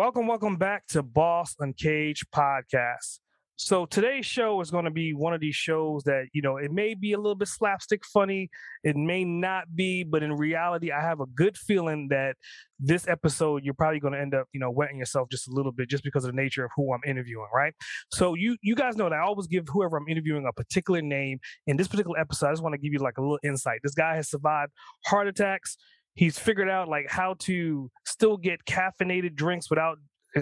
Welcome, welcome back to Boss Uncaged Podcast. So today's show is going to be one of these shows that, you know, it may be a little bit slapstick funny. It may not be, but in reality, I have a good feeling that this episode, you're probably going to end up, you know, wetting yourself just a little bit just because of the nature of who I'm interviewing, right? So you you guys know that I always give whoever I'm interviewing a particular name. In this particular episode, I just want to give you like a little insight. This guy has survived heart attacks, he's figured out like how to still get caffeinated drinks without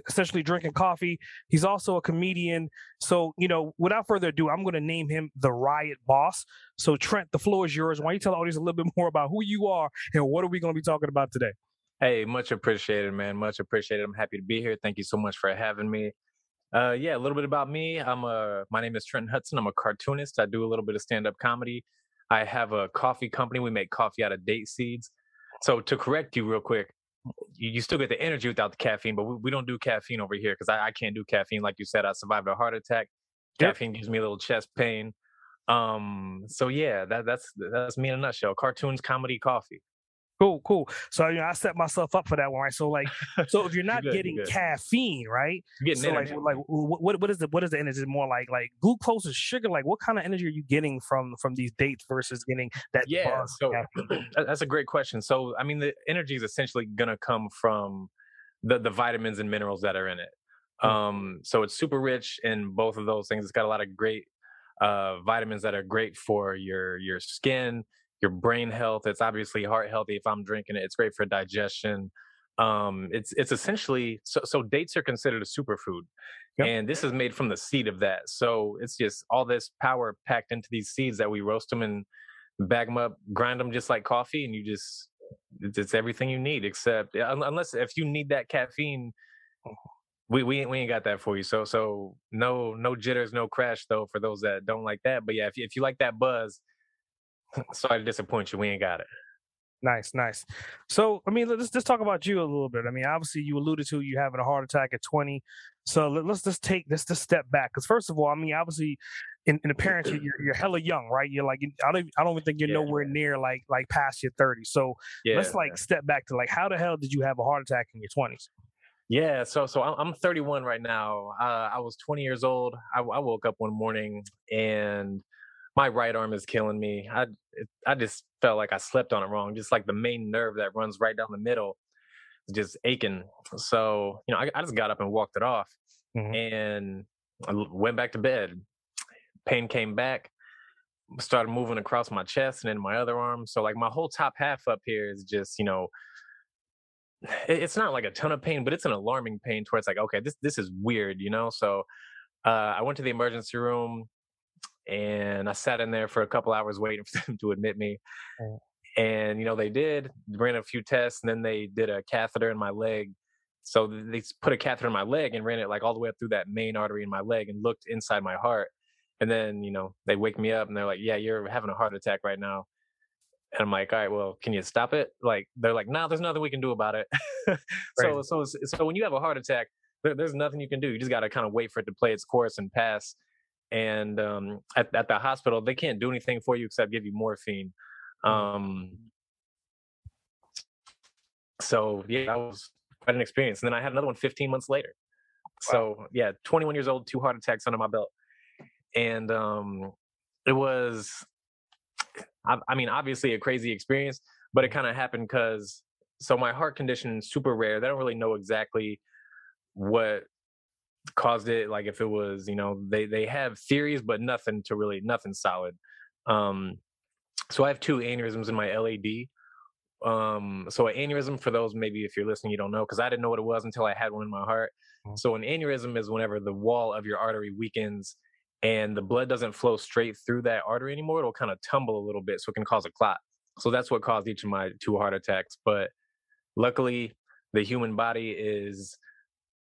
essentially drinking coffee. He's also a comedian. So, you know, without further ado, I'm going to name him the Riot Boss. So, Trent, the floor is yours. Why don't you tell the audience a little bit more about who you are and what are we going to be talking about today? Hey, much appreciated, man. Much appreciated. I'm happy to be here. Thank you so much for having me. Uh, yeah, a little bit about me. I'm a. My name is Trent Hudson. I'm a cartoonist. I do a little bit of stand-up comedy. I have a coffee company. We make coffee out of date seeds. So to correct you real quick, you, you still get the energy without the caffeine, but we, we don't do caffeine over here because I, I, can't do caffeine. Like you said, I survived a heart attack. Yep. Caffeine gives me a little chest pain. Um, so yeah, that that's that's me in a nutshell. Cartoons, comedy, coffee. Cool, cool. So you know, I set myself up for that one, right? So like, so if you're not good, getting caffeine, right? You're getting so energy. like, like what what is the what is the energy? Is more like like glucose or sugar? Like, what kind of energy are you getting from from these dates versus getting that? Yeah, so that's a great question. So I mean, the energy is essentially gonna come from the the vitamins and minerals that are in it. Mm-hmm. Um, so it's super rich in both of those things. It's got a lot of great uh, vitamins that are great for your your skin your brain health. It's obviously heart healthy if I'm drinking it. It's great for digestion. Um, it's it's essentially so so dates are considered a superfood, yep. and this is made from the seed of that. So it's just all this power packed into these seeds that we roast them and bag them up, grind them just like coffee, and you just it's, it's everything you need. Except unless if you need that caffeine, we we ain't, we ain't got that for you. So so no no jitters, no crash though for those that don't like that. But yeah, if you, if you like that buzz, Sorry to disappoint you. We ain't got it. Nice, nice. So, I mean, let's just talk about you a little bit. I mean, obviously, you alluded to you having a heart attack at 20. So let's just take this to step back. Because first of all, I mean, obviously, in, in appearance, you're, you're hella young, right? You're like, I don't, I don't even think you're yeah. nowhere near like like past your 30. So yeah, let's like yeah. step back to like, how the hell did you have a heart attack in your 20s? Yeah, so so I'm 31 right now. Uh, I was 20 years old. I, I woke up one morning and my right arm is killing me. I it, I just felt like I slept on it wrong. Just like the main nerve that runs right down the middle, is just aching. So you know, I, I just got up and walked it off, mm-hmm. and I went back to bed. Pain came back, started moving across my chest and in my other arm. So like my whole top half up here is just you know it's not like a ton of pain, but it's an alarming pain towards like, okay, this this is weird, you know. So uh, I went to the emergency room and I sat in there for a couple hours waiting for them to admit me. And you know they did ran a few tests, and then they did a catheter in my leg. So they put a catheter in my leg and ran it like all the way up through that main artery in my leg and looked inside my heart. And then you know they wake me up and they're like, "Yeah, you're having a heart attack right now." And I'm like, "All right, well, can you stop it?" Like they're like, "No, nah, there's nothing we can do about it." so so so when you have a heart attack, there, there's nothing you can do. You just got to kind of wait for it to play its course and pass and um, at, at the hospital they can't do anything for you except give you morphine mm. um, so yeah that was quite an experience and then i had another one 15 months later wow. so yeah 21 years old two heart attacks under my belt and um, it was I, I, mean obviously a crazy experience but it kind of happened because so my heart condition is super rare they don't really know exactly what caused it like if it was you know they they have theories but nothing to really nothing solid. Um so i have two aneurysms in my lad um so an aneurysm for those maybe if you're listening you don't know because i didn't know what it was until i had one in my heart. Mm-hmm. so an aneurysm is whenever the wall of your artery weakens and the blood doesn't flow straight through that artery anymore it'll kind of tumble a little bit so it can cause a clot. So that's what caused each of my two heart attacks but luckily the human body is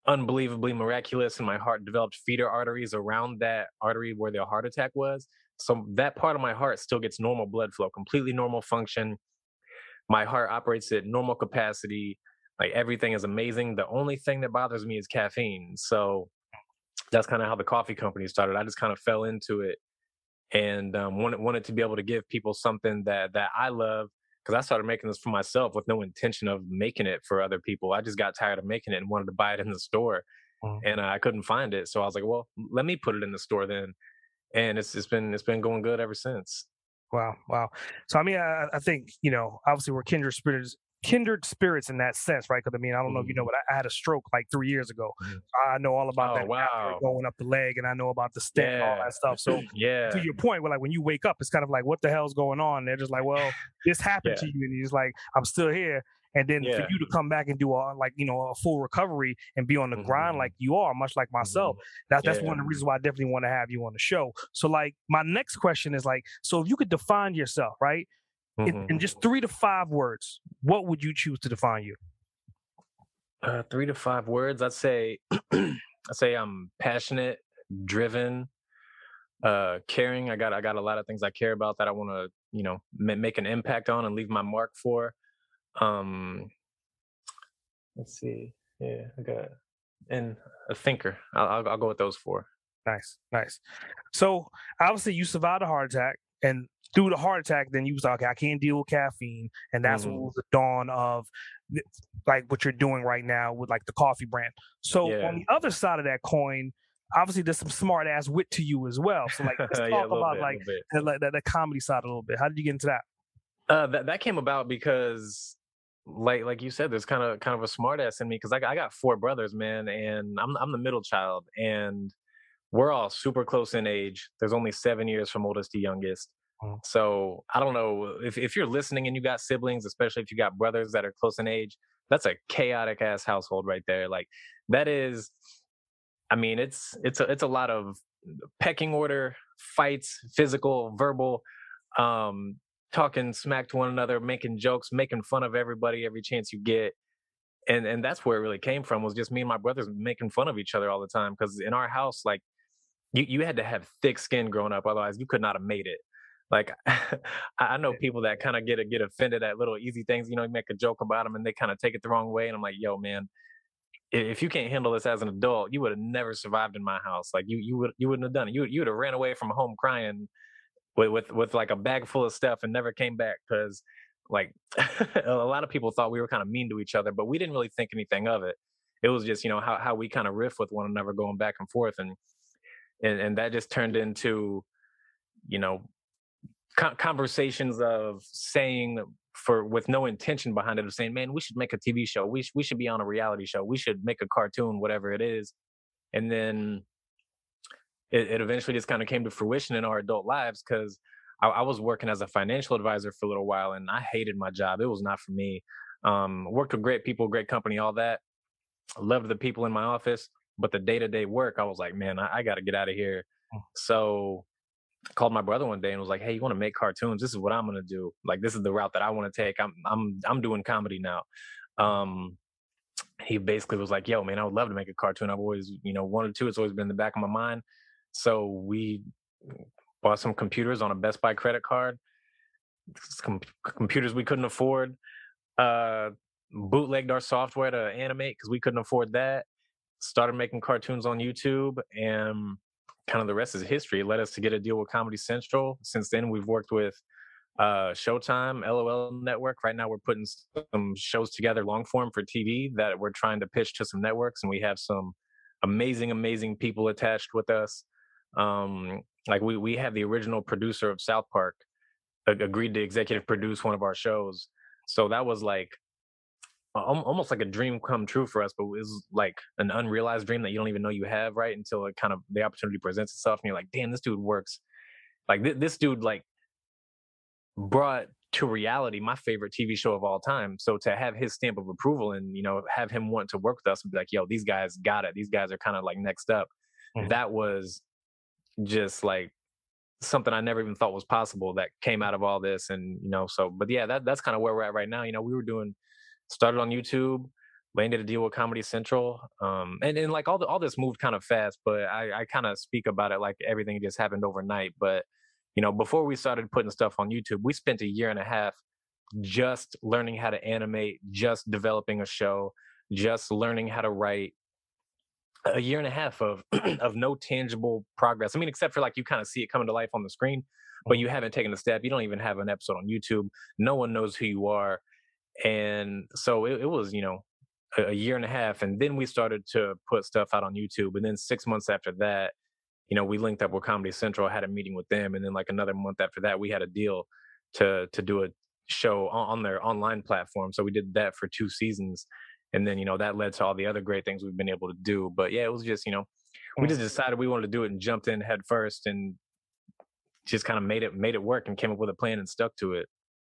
unbelievably miraculous and my heart developed feeder arteries around that artery where the heart attack was. So that part of my heart still gets normal blood flow completely normal function. My heart operates at normal capacity. Like everything is amazing. The only thing that bothers me is caffeine. So that's kind of how the coffee company started. I just kind of fell into it and um, wanted, wanted to be able to give people something that that i love because I started making this for myself with no intention of making it for other people. I just got tired of making it and wanted to buy it in the store, mm. and uh, I couldn't find it. So I was like, "Well, let me put it in the store then," and it's it's been it's been going good ever since. Wow, wow. So I mean, I, I think you know, obviously, we're kindred spirits kindred spirits in that sense, right? Because I mean, I don't know if you know, mm-hmm. but I, I, had a stroke like three years ago. Mm-hmm. I know all about oh, that wow. going up the leg, and I know about the stent yeah. and all that stuff. So, yeah, to your point, where like when you wake up, it's kind of like, what the hell's going on? they're just like, well, this happened yeah. to you, and he's like, I'm still here. And then yeah. for you to come back and do a like you know a full recovery and be on the mm-hmm. grind like you are, much like myself, mm-hmm. that, that's one of the reasons why I definitely want to have you on the show. So like my next question is like, so if you could define yourself, right? Mm-hmm. In, in, just three to five words, what would you choose to define you? Uh, three to five words. I'd say, I'd say I'm passionate, driven, uh, caring. I got, I got a lot of things I care about that I want to, you know, m- make an impact on and leave my mark for. Um, let's see. Yeah, I got, and a thinker. I'll, I'll, I'll go with those four. Nice, nice. So obviously, you survived a heart attack, and through the heart attack, then you was like, okay, I can't deal with caffeine, and that's mm-hmm. what was the dawn of like what you're doing right now with like the coffee brand. So yeah. on the other side of that coin, obviously there's some smart ass wit to you as well. So like let's talk yeah, about bit, like the, the, the, comedy side a little bit. How did you get into that? Uh, that that came about because like like you said, there's kind of kind of a smart ass in me because I, I got four brothers, man, and I'm I'm the middle child, and we're all super close in age. There's only seven years from oldest to youngest. Mm. So I don't know if, if you're listening and you got siblings, especially if you got brothers that are close in age, that's a chaotic ass household right there. Like that is, I mean, it's it's a it's a lot of pecking order, fights, physical, verbal, um, talking smack to one another, making jokes, making fun of everybody every chance you get. And and that's where it really came from was just me and my brothers making fun of each other all the time. Because in our house, like you, you had to have thick skin growing up, otherwise you could not have made it like I know people that kind of get get offended at little easy things. You know, you make a joke about them and they kind of take it the wrong way. And I'm like, yo, man, if you can't handle this as an adult, you would have never survived in my house. Like you you would you wouldn't have done it. You you would have ran away from home crying with with with like a bag full of stuff and never came back because like a lot of people thought we were kind of mean to each other, but we didn't really think anything of it. It was just you know how how we kind of riff with one another, going back and forth, and and and that just turned into you know conversations of saying for with no intention behind it of saying man we should make a tv show. We, sh- we should be on a reality show. We should make a cartoon whatever it is. And then it, it eventually just kind of came to fruition in our adult lives because I, I, was working as a financial advisor for a little while and i hated my job. It was not for me. Um, worked with great people great company all that. Loved the people in my office but the day-to-day work i was like man i, I got to get out of here. Mm. so called my brother one day and was like, "Hey, you want to make cartoons? This is what I'm gonna do. Like, this is the route that I want to take. I'm I'm I'm doing comedy now." Um, he basically was like, "Yo, man, I would love to make a cartoon. I've always, you know, wanted to. It's always been in the back of my mind." So we bought some computers on a Best Buy credit card, com- computers we couldn't afford. Uh, bootlegged our software to animate because we couldn't afford that. Started making cartoons on YouTube and kind of the rest is history. It led us to get a deal with Comedy Central. Since then, we've worked with uh, Showtime, LOL Network. Right now, we're putting some shows together long form for TV that we're trying to pitch to some networks, and we have some amazing, amazing people attached with us. Um, like we we have the original producer of South Park agreed to executive produce one of our shows. So that was like almost like a dream come true for us, but it was like an unrealized dream that you don't even know you have, right? Until it kind of the opportunity presents itself, and you're like, "Damn, this dude works." Like th- this dude, like brought to reality my favorite TV show of all time. So to have his stamp of approval and you know have him want to work with us and be like, "Yo, these guys got it. These guys are kind of like next up." Mm-hmm. That was just like something I never even thought was possible that came out of all this. And you know, so but yeah, that that's kind of where we're at right now. You know, we were doing started on YouTube, landed a deal with Comedy Central. Um, and, and like all the, all this moved kind of fast, but I, I kind of speak about it like everything just happened overnight. But you know, before we started putting stuff on YouTube, we spent a year and a half just learning how to animate, just developing a show, just learning how to write. A year and a half of of no tangible progress. I mean, except for like you kind of see it coming to life on the screen, but you haven't taken a step. You don't even have an episode on YouTube. No one knows who you are, and so it, it was, you know, a, a year and a half, and then we started to put stuff out on YouTube, and then six months after that, you know, we linked up with Comedy Central, had a meeting with them, and then like another month after that, we had a deal to to do a show on, on their online platform. So we did that for two seasons, and then you know that led to all the other great things we've been able to do. But yeah, it was just you know we just decided we wanted to do it and jumped in head first and just kind of made it made it work and came up with a plan and stuck to it.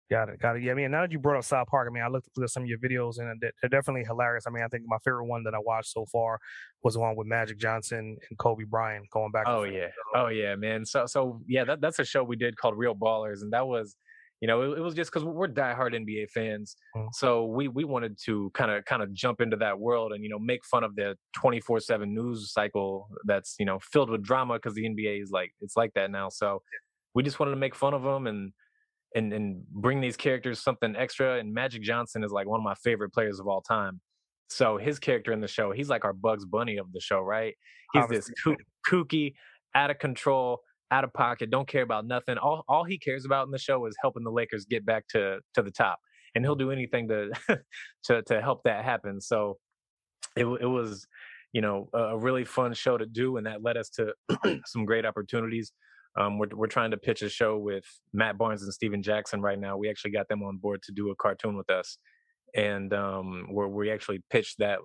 Got it, got it. Yeah, I mean, now that you brought up South Park, I mean, I looked through some of your videos and they're definitely hilarious. I mean, I think my favorite one that I watched so far was the one with Magic Johnson and Kobe Bryant going back. Oh yeah, oh yeah, man. So so yeah, that, that's a show we did called Real Ballers, and that was, you know, it, it was just because we're diehard NBA fans, mm-hmm. so we we wanted to kind of kind of jump into that world and you know make fun of the twenty four seven news cycle that's you know filled with drama because the NBA is like it's like that now. So we just wanted to make fun of them and and and bring these characters something extra. And Magic Johnson is like one of my favorite players of all time. So his character in the show, he's like our Bugs Bunny of the show, right? He's Obviously. this kooky, out of control, out of pocket, don't care about nothing. All all he cares about in the show is helping the Lakers get back to to the top, and he'll do anything to to to help that happen. So it it was you know a really fun show to do, and that led us to some great opportunities. Um, we're we're trying to pitch a show with Matt Barnes and Stephen Jackson right now. We actually got them on board to do a cartoon with us, and um, where we actually pitched that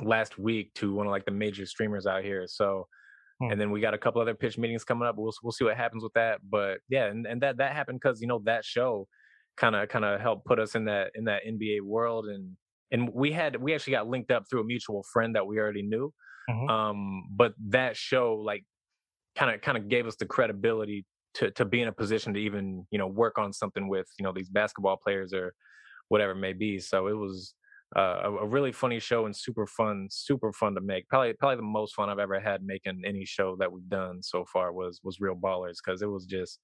last week to one of like the major streamers out here. So, hmm. and then we got a couple other pitch meetings coming up. We'll we'll see what happens with that. But yeah, and, and that that happened because you know that show kind of kind of helped put us in that in that NBA world and and we had we actually got linked up through a mutual friend that we already knew. Mm-hmm. Um, but that show like kind of kind of gave us the credibility to to be in a position to even you know work on something with you know these basketball players or whatever it may be. So it was uh, a, a, really funny show and super fun, super fun to make. Probably probably the most fun I've ever had making any show that we've done so far was was Real Ballers because it was just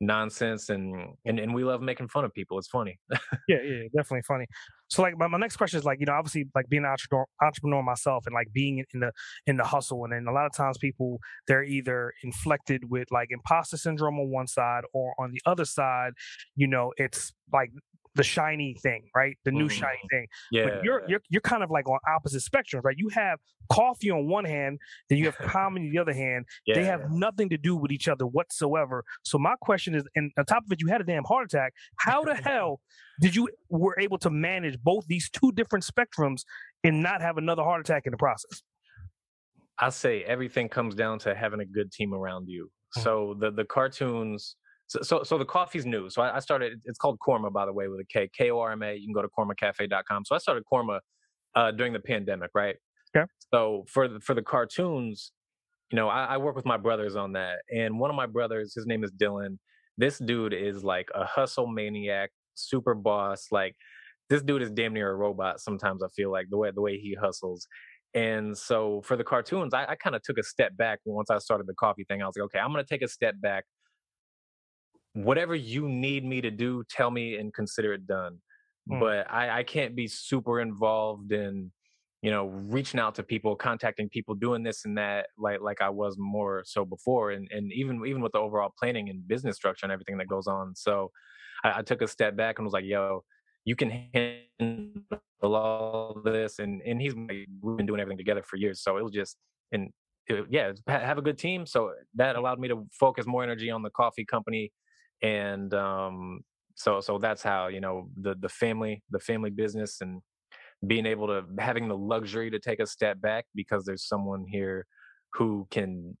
nonsense and and and we love making fun of people. It's funny. yeah, yeah, definitely funny. So like my, my next question is like you know obviously like being an entrepreneur, entrepreneur myself and like being in the in the hustle and then a lot of times people they're either inflected with like imposter syndrome on one side or on the other side you know it's like the shiny thing, right? The new mm. shiny thing. Yeah. But you're you're you're kind of like on opposite spectrums, right? You have coffee on one hand, then you have comedy on the other hand. Yeah. They have nothing to do with each other whatsoever. So my question is, and on top of it, you had a damn heart attack. How the hell did you were able to manage both these two different spectrums and not have another heart attack in the process? I say everything comes down to having a good team around you. Mm-hmm. So the the cartoons so, so, so the coffee's new. So I, I, started. It's called Korma, by the way, with a K. K O R M A. You can go to kormacafe.com. So I started Korma uh, during the pandemic, right? Okay. So for the, for the cartoons, you know, I, I work with my brothers on that, and one of my brothers, his name is Dylan. This dude is like a hustle maniac, super boss. Like this dude is damn near a robot. Sometimes I feel like the way the way he hustles. And so for the cartoons, I, I kind of took a step back once I started the coffee thing. I was like, okay, I'm gonna take a step back whatever you need me to do, tell me and consider it done. Mm. But I, I can't be super involved in, you know, reaching out to people, contacting people, doing this and that, like like I was more so before, and and even even with the overall planning and business structure and everything that goes on. So I, I took a step back and was like, yo, you can handle all this, and and he's we've been doing everything together for years, so it was just and it, yeah, have a good team. So that allowed me to focus more energy on the coffee company and um, so so that's how you know the the family the family business and being able to having the luxury to take a step back because there's someone here who can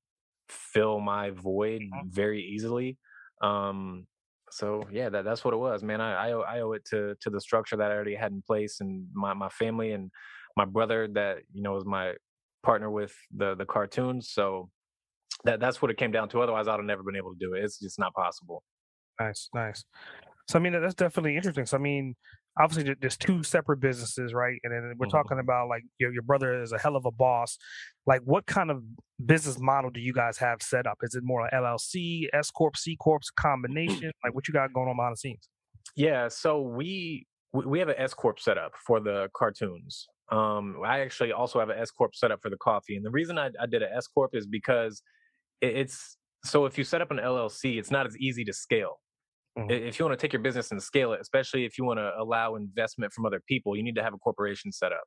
fill my void mm-hmm. very easily um so yeah that, that's what it was man I, I owe, I owe it to to the structure that i already had in place and my my family and my brother that you know was my partner with the the cartoons so that that's what it came down to otherwise i'd have never been able to do it it's just not possible Nice, nice. So I mean, that's definitely interesting. So I mean, obviously there's two separate businesses, right? And then we're mm-hmm. talking about like your your brother is a hell of a boss. Like, what kind of business model do you guys have set up? Is it more like LLC, S corp, C corp, combination? like, what you got going on behind the scenes? Yeah, so we we have an S corp set up for the cartoons. Um, I actually also have an S corp set up for the coffee, and the reason I, I did an S corp is because it's so if you set up an LLC, it's not as easy to scale. Mm-hmm. If you want to take your business and scale it, especially if you want to allow investment from other people, you need to have a corporation set up.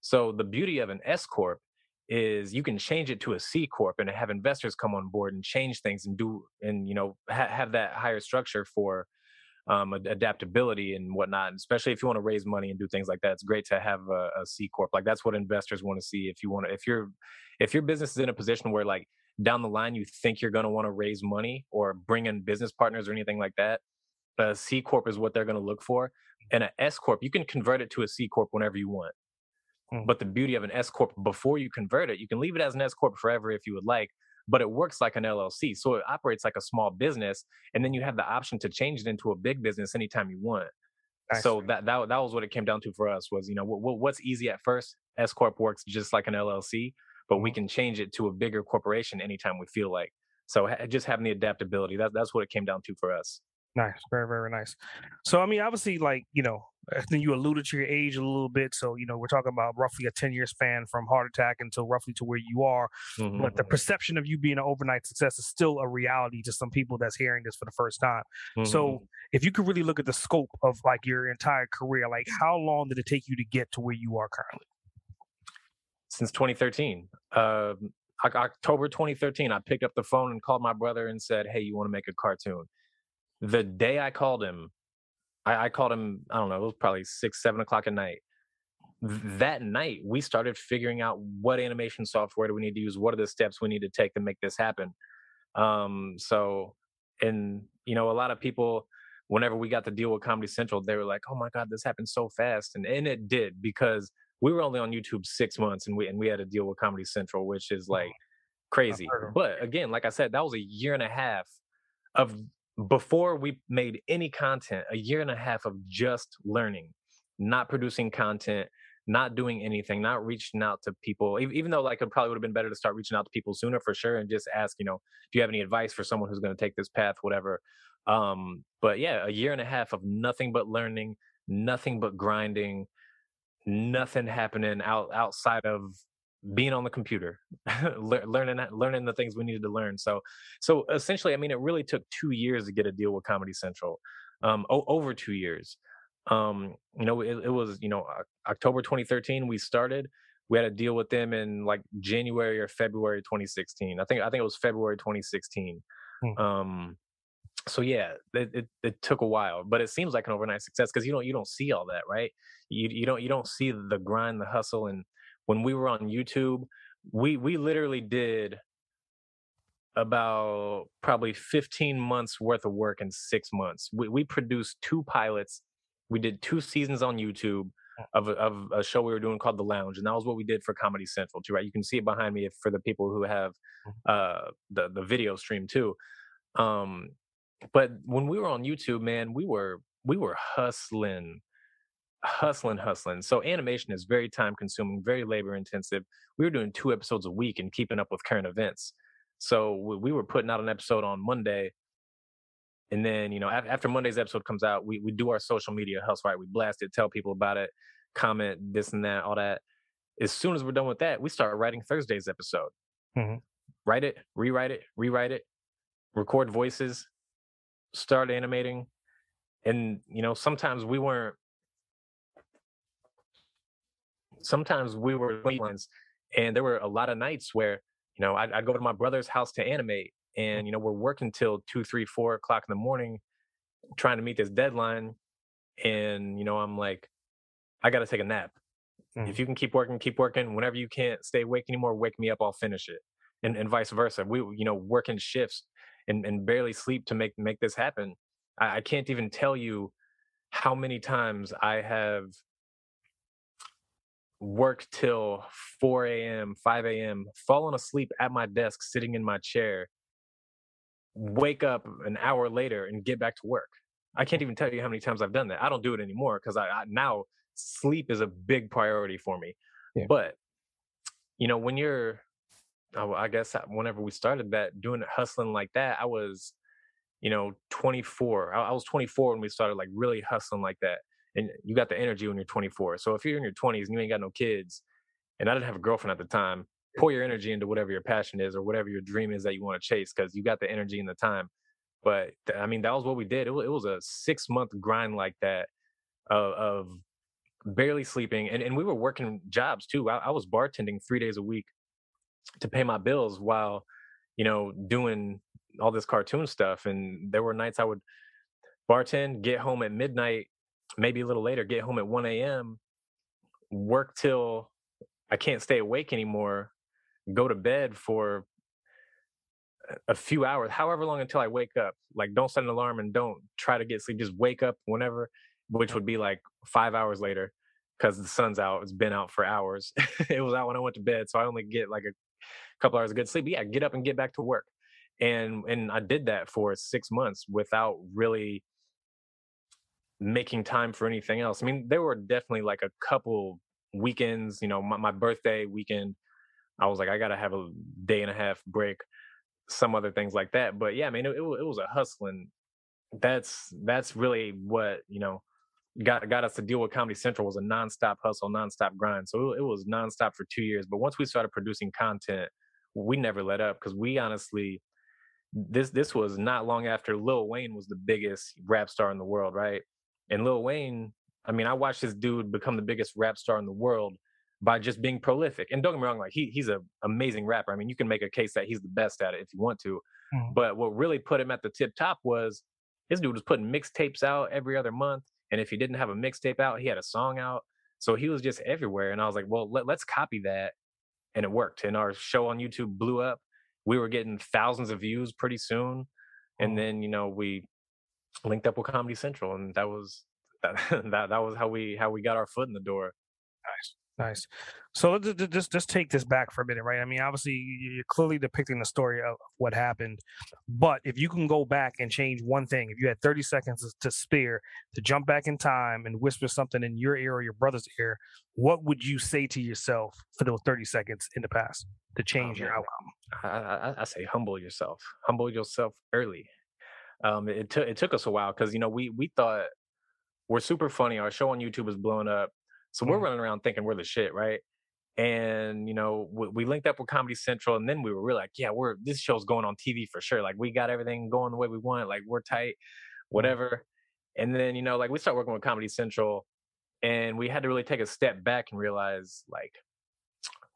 So the beauty of an S corp is you can change it to a C corp and have investors come on board and change things and do and you know ha- have that higher structure for um, adaptability and whatnot. And especially if you want to raise money and do things like that, it's great to have a, a C corp. Like that's what investors want to see. If you want to, if your if your business is in a position where like down the line you think you're going to want to raise money or bring in business partners or anything like that, a C corp is what they're going to look for. And an S corp, you can convert it to a C corp whenever you want. Mm. But the beauty of an S corp, before you convert it, you can leave it as an S corp forever if you would like, but it works like an LLC. So it operates like a small business, and then you have the option to change it into a big business anytime you want. So that, that that was what it came down to for us was you know what, what's easy at first. S corp works just like an LLC, but we mm-hmm. can change it to a bigger corporation anytime we feel like. So just having the adaptability that that's what it came down to for us. Nice, very very nice. So I mean, obviously, like you know, I think you alluded to your age a little bit. So you know, we're talking about roughly a ten year span from heart attack until roughly to where you are. Mm-hmm. But the mm-hmm. perception of you being an overnight success is still a reality to some people that's hearing this for the first time. Mm-hmm. So if you could really look at the scope of like your entire career, like how long did it take you to get to where you are currently? Since 2013. Uh, October 2013, I picked up the phone and called my brother and said, "Hey, you want to make a cartoon?" the day I called him, I, I called him, I don't know, it was probably six, seven o'clock at night. That night, we started figuring out what animation software do we need to use, what are the steps we need to take to make this happen. Um, so, and you know, a lot of people, whenever we got to deal with Comedy Central, they were like, "Oh my God, this happened so fast," and and it did because we were only on YouTube six months, and we and we had to deal with Comedy Central, which is like crazy. But again, like I said, that was a year and a half of before we made any content, a year and a half of just learning, not producing content, not doing anything, not reaching out to people, even though like it probably would have been better to start reaching out to people sooner for sure and just ask, you know, do you have any advice for someone who's going to take this path, whatever. Um, but yeah, a year and a half of nothing but learning, nothing but grinding, nothing happening out outside of being on the computer learning learning the things we needed to learn. So so essentially i mean it really took two years to get a deal with comedy central um o- over two years. Um you know it, it was you know october 2013 we started. We had a deal with them in like january or february 2016 i think i think it was february 2016 hmm. um so yeah it, it, it, took a while but it seems like an overnight success because you don't you don't see all that right you you don't you don't see the grind the hustle and when we were on YouTube, we we literally did about probably 15 months worth of work in six months. We, we produced two pilots. We did two seasons on YouTube of a, of a show we were doing called The Lounge, and that was what we did for Comedy Central too. Right, you can see it behind me if, for the people who have mm-hmm. uh, the the video stream too. Um, but when we were on YouTube, man, we were we were hustling hustling, hustling. So animation is very time consuming, very labor intensive. We were doing two episodes a week and keeping up with current events. So we were putting out an episode on Monday. And then, you know, after Monday's episode comes out, we, we do our social media hustle, right? We blast it, tell people about it, comment this and that, all that. As soon as we're done with that, we start writing Thursday's episode. Mm-hmm. Write it, rewrite it, rewrite it, record voices, start animating. And, you know, sometimes we weren't sometimes we were ones, and there were a lot of nights where you know I'd, I'd, go to my brother's house to animate, and mm. you know we're working till two, three, four o'clock in the morning, trying to meet this deadline, and you know I'm like, I got to take a nap. Mm. If you can keep working, keep working. Whenever you can't stay awake anymore, wake me up. I'll finish it, and and vice versa. We you know working shifts and and barely sleep to make make this happen. I, I can't even tell you how many times I have worked till 4 a.m., 5 a.m., falling asleep at my desk, sitting in my chair, wake up an hour later and get back to work. I can't even tell you how many times I've done that. I don't do it anymore because I, I, now sleep is a big priority for me. Yeah. But you know, when you're, I guess uh, whenever we started that doing it hustling like that, I was, you know, 24. I, I was 24 when we started like really hustling like that. And you got the energy when you're 24. So if you're in your 20s and you ain't got no kids, and I didn't have a girlfriend at the time, pour your energy into whatever your passion is or whatever your dream is that you want to chase because you got the energy and the time. But I mean, that was what we did. It was, it was a six month grind like that of, of barely sleeping, and, and we were working jobs too. I, I was bartending three days a week to pay my bills while you know doing all this cartoon stuff. And there were nights I would bartend, get home at midnight, maybe a little later, get home at 1 a.m., work till I can't stay awake anymore, go to bed for a few hours, however long until I wake up. Like, don't set an alarm and don't try to get sleep. Just wake up whenever, which would be like five hours later because the sun's out. It's been out for hours. it was out when I went to bed, so I only get like a couple hours of good sleep. But yeah, get up and get back to work. And and I did that for six months without really making time for anything else. I mean, there were definitely like a couple weekends, you know, my, my birthday weekend, I was like, I got to have a day and a half break, some other things like that. But yeah, I mean, it, it, it was a hustling. That's that's really what you know got got us to deal with Comedy Central was a nonstop hustle, nonstop grind. So it, it was nonstop for two years. But once we started producing content, we never let up because we honestly this this was not long after Lil Wayne was the biggest rap star in the world, right? And Lil Wayne I mean, I watched this dude become the biggest rap star in the world by just being prolific. And don't get me wrong, like he he's an amazing rapper. I mean, you can make a case that he's the best at it if you want to. Mm-hmm. But what really put him at the tip top was his dude was putting mixtapes out every other month. And if he didn't have a mixtape out, he had a song out. So he was just everywhere. And I was like, well, let, let's copy that. And it worked. And our show on YouTube blew up. We were getting thousands of views pretty soon. And mm-hmm. then, you know, we linked up with Comedy Central and that was that that that was how we how we got our foot in the door. Nice. Nice. So let's just just take this back for a minute, right? I mean, obviously, you're clearly depicting the story of what happened, but if you can go back and change one thing, if you had 30 seconds to spare to jump back in time and whisper something in your ear or your brother's ear, what would you say to yourself for those 30 seconds in the past to oh, change your outcome? I, I, I, say humble yourself. Humble yourself early. Um, it took it took us a while because you know we we thought we're super funny. Our show on YouTube is blowing up. So we're mm. running around thinking we're the shit, right? And you know, we, we, linked up with Comedy Central, and then we were really like, yeah, we're this show's going on TV for sure. Like we got everything going the way we want. Like we're tight, mm. whatever. And then you know, like we start working with Comedy Central, and we had to really take a step back and realize like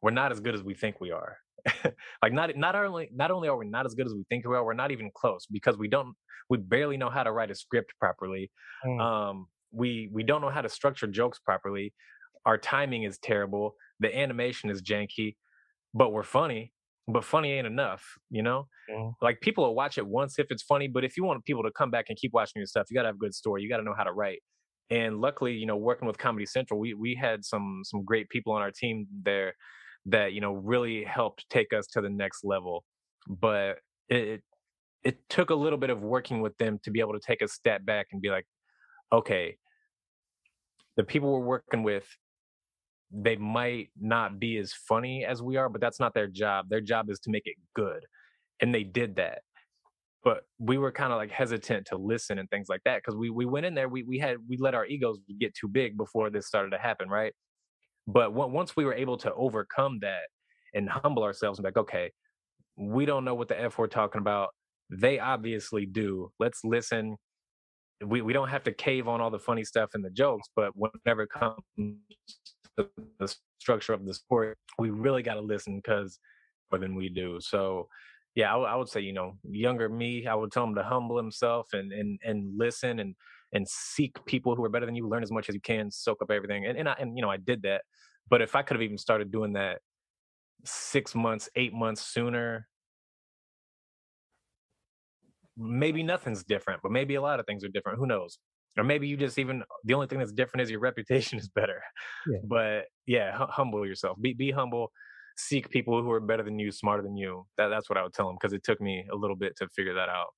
we're not as good as we think we are. like not not only not only are we not as good as we think we are, we're not even close because we don't we barely know how to write a script properly. Mm. Um, we we don't know how to structure jokes properly. Our timing is terrible. The animation is janky, but we're funny. But funny ain't enough, you know. Mm. Like people will watch it once if it's funny, but if you want people to come back and keep watching your stuff, you got to have a good story. You got to know how to write. And luckily, you know, working with Comedy Central, we we had some some great people on our team there that you know really helped take us to the next level. But it it took a little bit of working with them to be able to take a step back and be like, okay, the people we're working with, they might not be as funny as we are, but that's not their job. Their job is to make it good. And they did that. But we were kind of like hesitant to listen and things like that because we we went in there, we we had we let our egos get too big before this started to happen, right? But once we were able to overcome that and humble ourselves and be like, okay, we don't know what the F we're talking about. They obviously do. Let's listen we, we don't have to cave on all the funny stuff and the jokes, but whenever it comes to the structure of the sport, we really got to listen because more than we do. So, yeah, I, w- I would say, you know, younger me, I would tell him to humble himself and and and listen and and seek people who are better than you, learn as much as you can, soak up everything. And and I, and you know, I did that. But if I could have even started doing that six months, eight months sooner, maybe nothing's different, but maybe a lot of things are different. Who knows? Or maybe you just even the only thing that's different is your reputation is better. Yeah. But yeah, humble yourself. Be be humble. Seek people who are better than you, smarter than you. That that's what I would tell them because it took me a little bit to figure that out.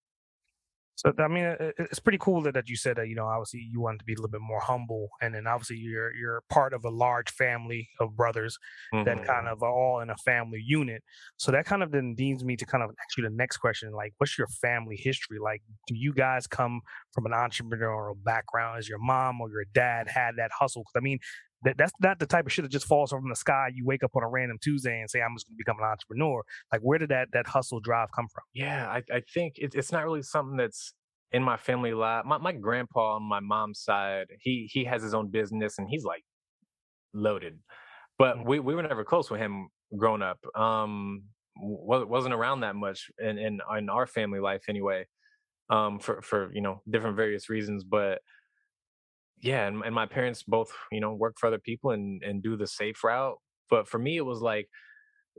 So I mean, it's pretty cool that, that you said that you know obviously you wanted to be a little bit more humble, and then obviously you're you're part of a large family of brothers mm-hmm. that kind of are all in a family unit. So that kind of then leads me to kind of ask you the next question: like, what's your family history? Like, do you guys come from an entrepreneurial background? Is your mom or your dad had that hustle? Because I mean, that, that's not the type of shit that just falls from the sky. You wake up on a random Tuesday and say, "I'm just going to become an entrepreneur." Like, where did that that hustle drive come from? Yeah, I, I think it, it's not really something that's in my family life. My my grandpa on my mom's side, he he has his own business and he's like loaded, but mm. we we were never close with him growing up. Um, wasn't around that much in in, in our family life anyway. Um, for for you know different various reasons, but yeah, and, and my parents both, you know, work for other people and and do the safe route. But for me, it was like,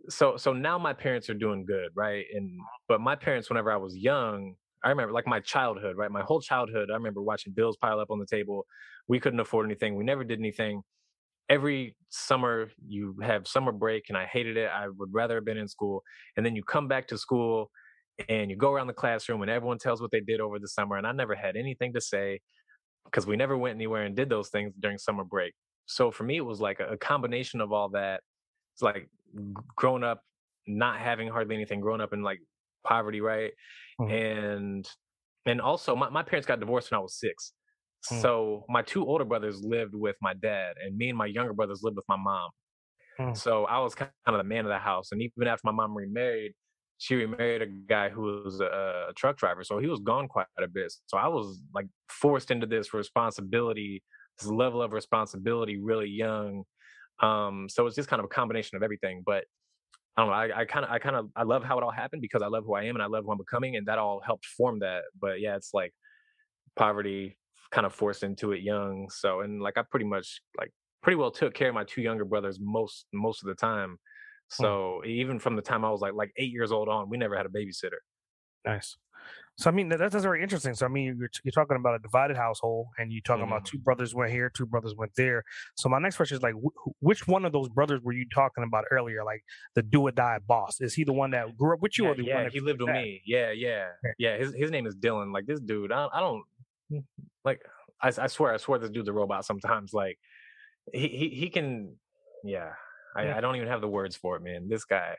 so so now my parents are doing good, right? And uh-huh. but my parents, whenever I was young, I remember like my childhood, right? My whole childhood, I remember watching bills pile up on the table. We couldn't afford anything. We never did anything. Every summer, you have summer break, and I hated it. I would rather have been in school. And then you come back to school and you go around the classroom, and everyone tells what they did over the summer. And I never had anything to say because we never went anywhere and did those things during summer break. So for me, it was like a, combination of all that. It's like growing up, not having hardly anything, growing up in like poverty, right? Mm-hmm. And and also my, my parents got divorced when I was 6 mm-hmm. So my two older brothers lived with my dad, and me and my younger brothers lived with my mom. Mm-hmm. So I was kind of the man of the house. And even after my mom remarried, she remarried a guy who was a, a, truck driver, so he was gone quite a bit. So I was like forced into this responsibility, this level of responsibility, really young. Um, so it's just kind of a combination of everything. But I don't know. I kind of, I kind of, I love how it all happened because I love who I am and I love who I'm becoming, and that all helped form that. But yeah, it's like poverty kind of forced into it young. So and like I pretty much like pretty well took care of my two younger brothers most most of the time. Hmm. So mm. even from the time I was like like eight years old on, we never had a babysitter. Nice. So I mean that, that's very interesting. So I mean you're, you're talking about a divided household, and you're talking mm. about mm-hmm. two brothers went here, two brothers went there. So my next question is like, wh- which one of those brothers were you talking about earlier? Like the do or die boss? Is he the one that grew up with you, yeah, or the yeah, one that he lived with me? Yeah, yeah, yeah. His his name is Dylan. Like this dude, I, I don't like. I, I swear, I swear, this dude's a robot. Sometimes, like he he he can, yeah. I, yeah. I don't even have the words for it, man. This guy.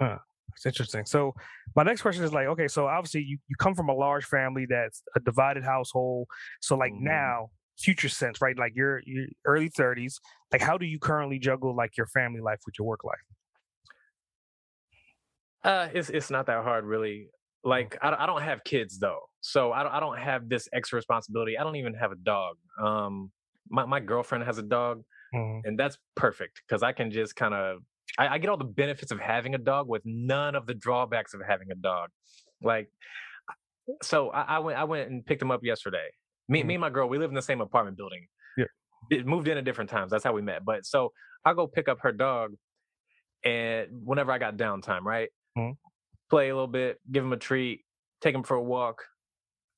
Huh. It's interesting. So my next question is like, okay, so obviously you, you come from a large family that's a divided household. So like mm-hmm. now, future sense, right? Like you're, you're early 30s. Like how do you currently juggle like your family life with your work life? Uh, it's it's not that hard, really. Mm. Like I, I don't have kids though, so I don't I don't have this extra responsibility. I don't even have a dog. Um, my my girlfriend has a dog, mm-hmm. and that's perfect because I can just kind of I, I, get all the benefits of having a dog with none of the drawbacks of having a dog. Like, so I, I went I went and picked him up yesterday. Me mm-hmm. me and my girl we live in the same apartment building. Yeah, it moved in at different times. That's how we met. But so I go pick up her dog, and whenever I got downtime, right, mm-hmm. play a little bit, give him a treat, take him for a walk,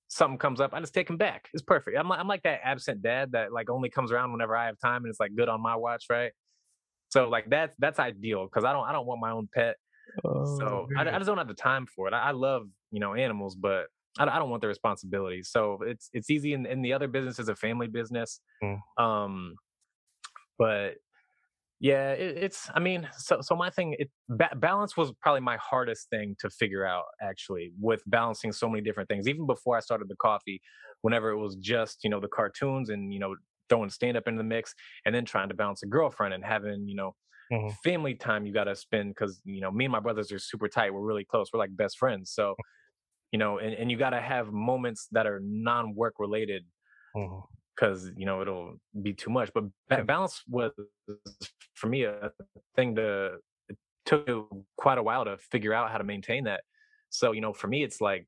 something comes up, I just take him back. It's perfect. I'm like, I'm like that absent dad that like only comes around whenever I have time and it's like good on my watch, right? So like that's that's ideal because I don't I don't want my own pet. Oh, so I, I, just don't have the time for it. I, I love you know animals, but I, I, don't want the responsibility. So it's it's easy. And, and the other business is a family business. Mm. Um, but yeah, it, it's. I mean, so so my thing, it ba- balance was probably my hardest thing to figure out. Actually, with balancing so many different things, even before I started the coffee, whenever it was just you know the cartoons and you know throwing stand up into the mix, and then trying to balance a girlfriend and having you know mm-hmm. family time you got to spend because you know me and my brothers are super tight. We're really close. We're like best friends. So you know, and and you got to have moments that are non work related. Mm-hmm because you know it'll be too much. But balance was for me a thing to it took quite a while to figure out how to maintain that. So you know, for me, it's like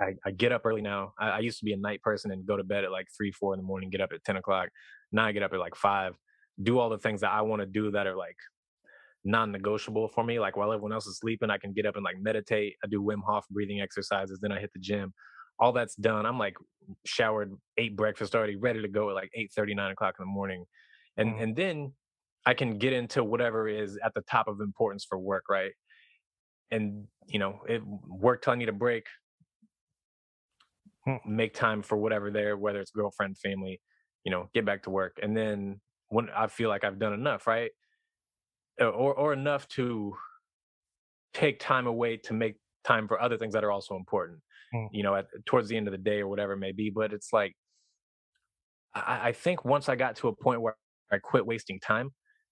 I, I get up early now. I, I, used to be a night person and go to bed at like three, four in the morning, get up at ten o'clock. Now I get up at like five, do all the things that I want to do that are like non-negotiable for me. Like while everyone else is sleeping, I can get up and like meditate. I do Wim Hof breathing exercises. Then I hit the gym all that's done. I'm like showered, ate breakfast already, ready to go at like 8 39 o'clock in the morning. And mm. and then I can get into whatever is at the top of importance for work, right? And you know, it work telling you to break. hmm. make time for whatever there, whether it's girlfriend, family, you know, get back to work. And then when I feel like I've done enough, right? Or or enough to take time away to make time for other things that are also important. Mm. You know, at towards the end of the day or whatever it may be. But it's like I, I think once I got to a point where I quit wasting time,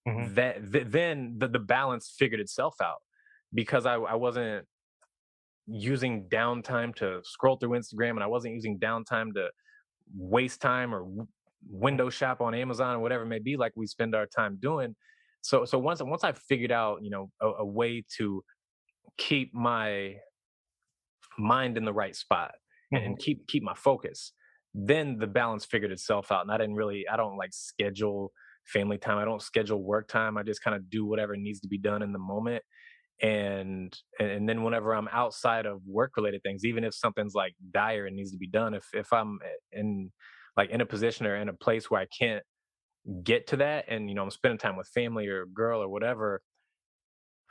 mm-hmm. that th- then the, the balance figured itself out because I, I wasn't using downtime to scroll through Instagram and I wasn't using downtime to waste time or window shop on Amazon or whatever it may be like we spend our time doing. So so once once I figured out, you know, a, a way to keep my mind in the right spot mm-hmm. and keep keep my focus, then the balance figured itself out. And I didn't really I don't like schedule family time. I don't schedule work time. I just kind of do whatever needs to be done in the moment and and then whenever i'm outside of work related things even if something's like dire and needs to be done if if i'm in like in a position or in a place where i can't get to that and you know i'm spending time with family or girl or whatever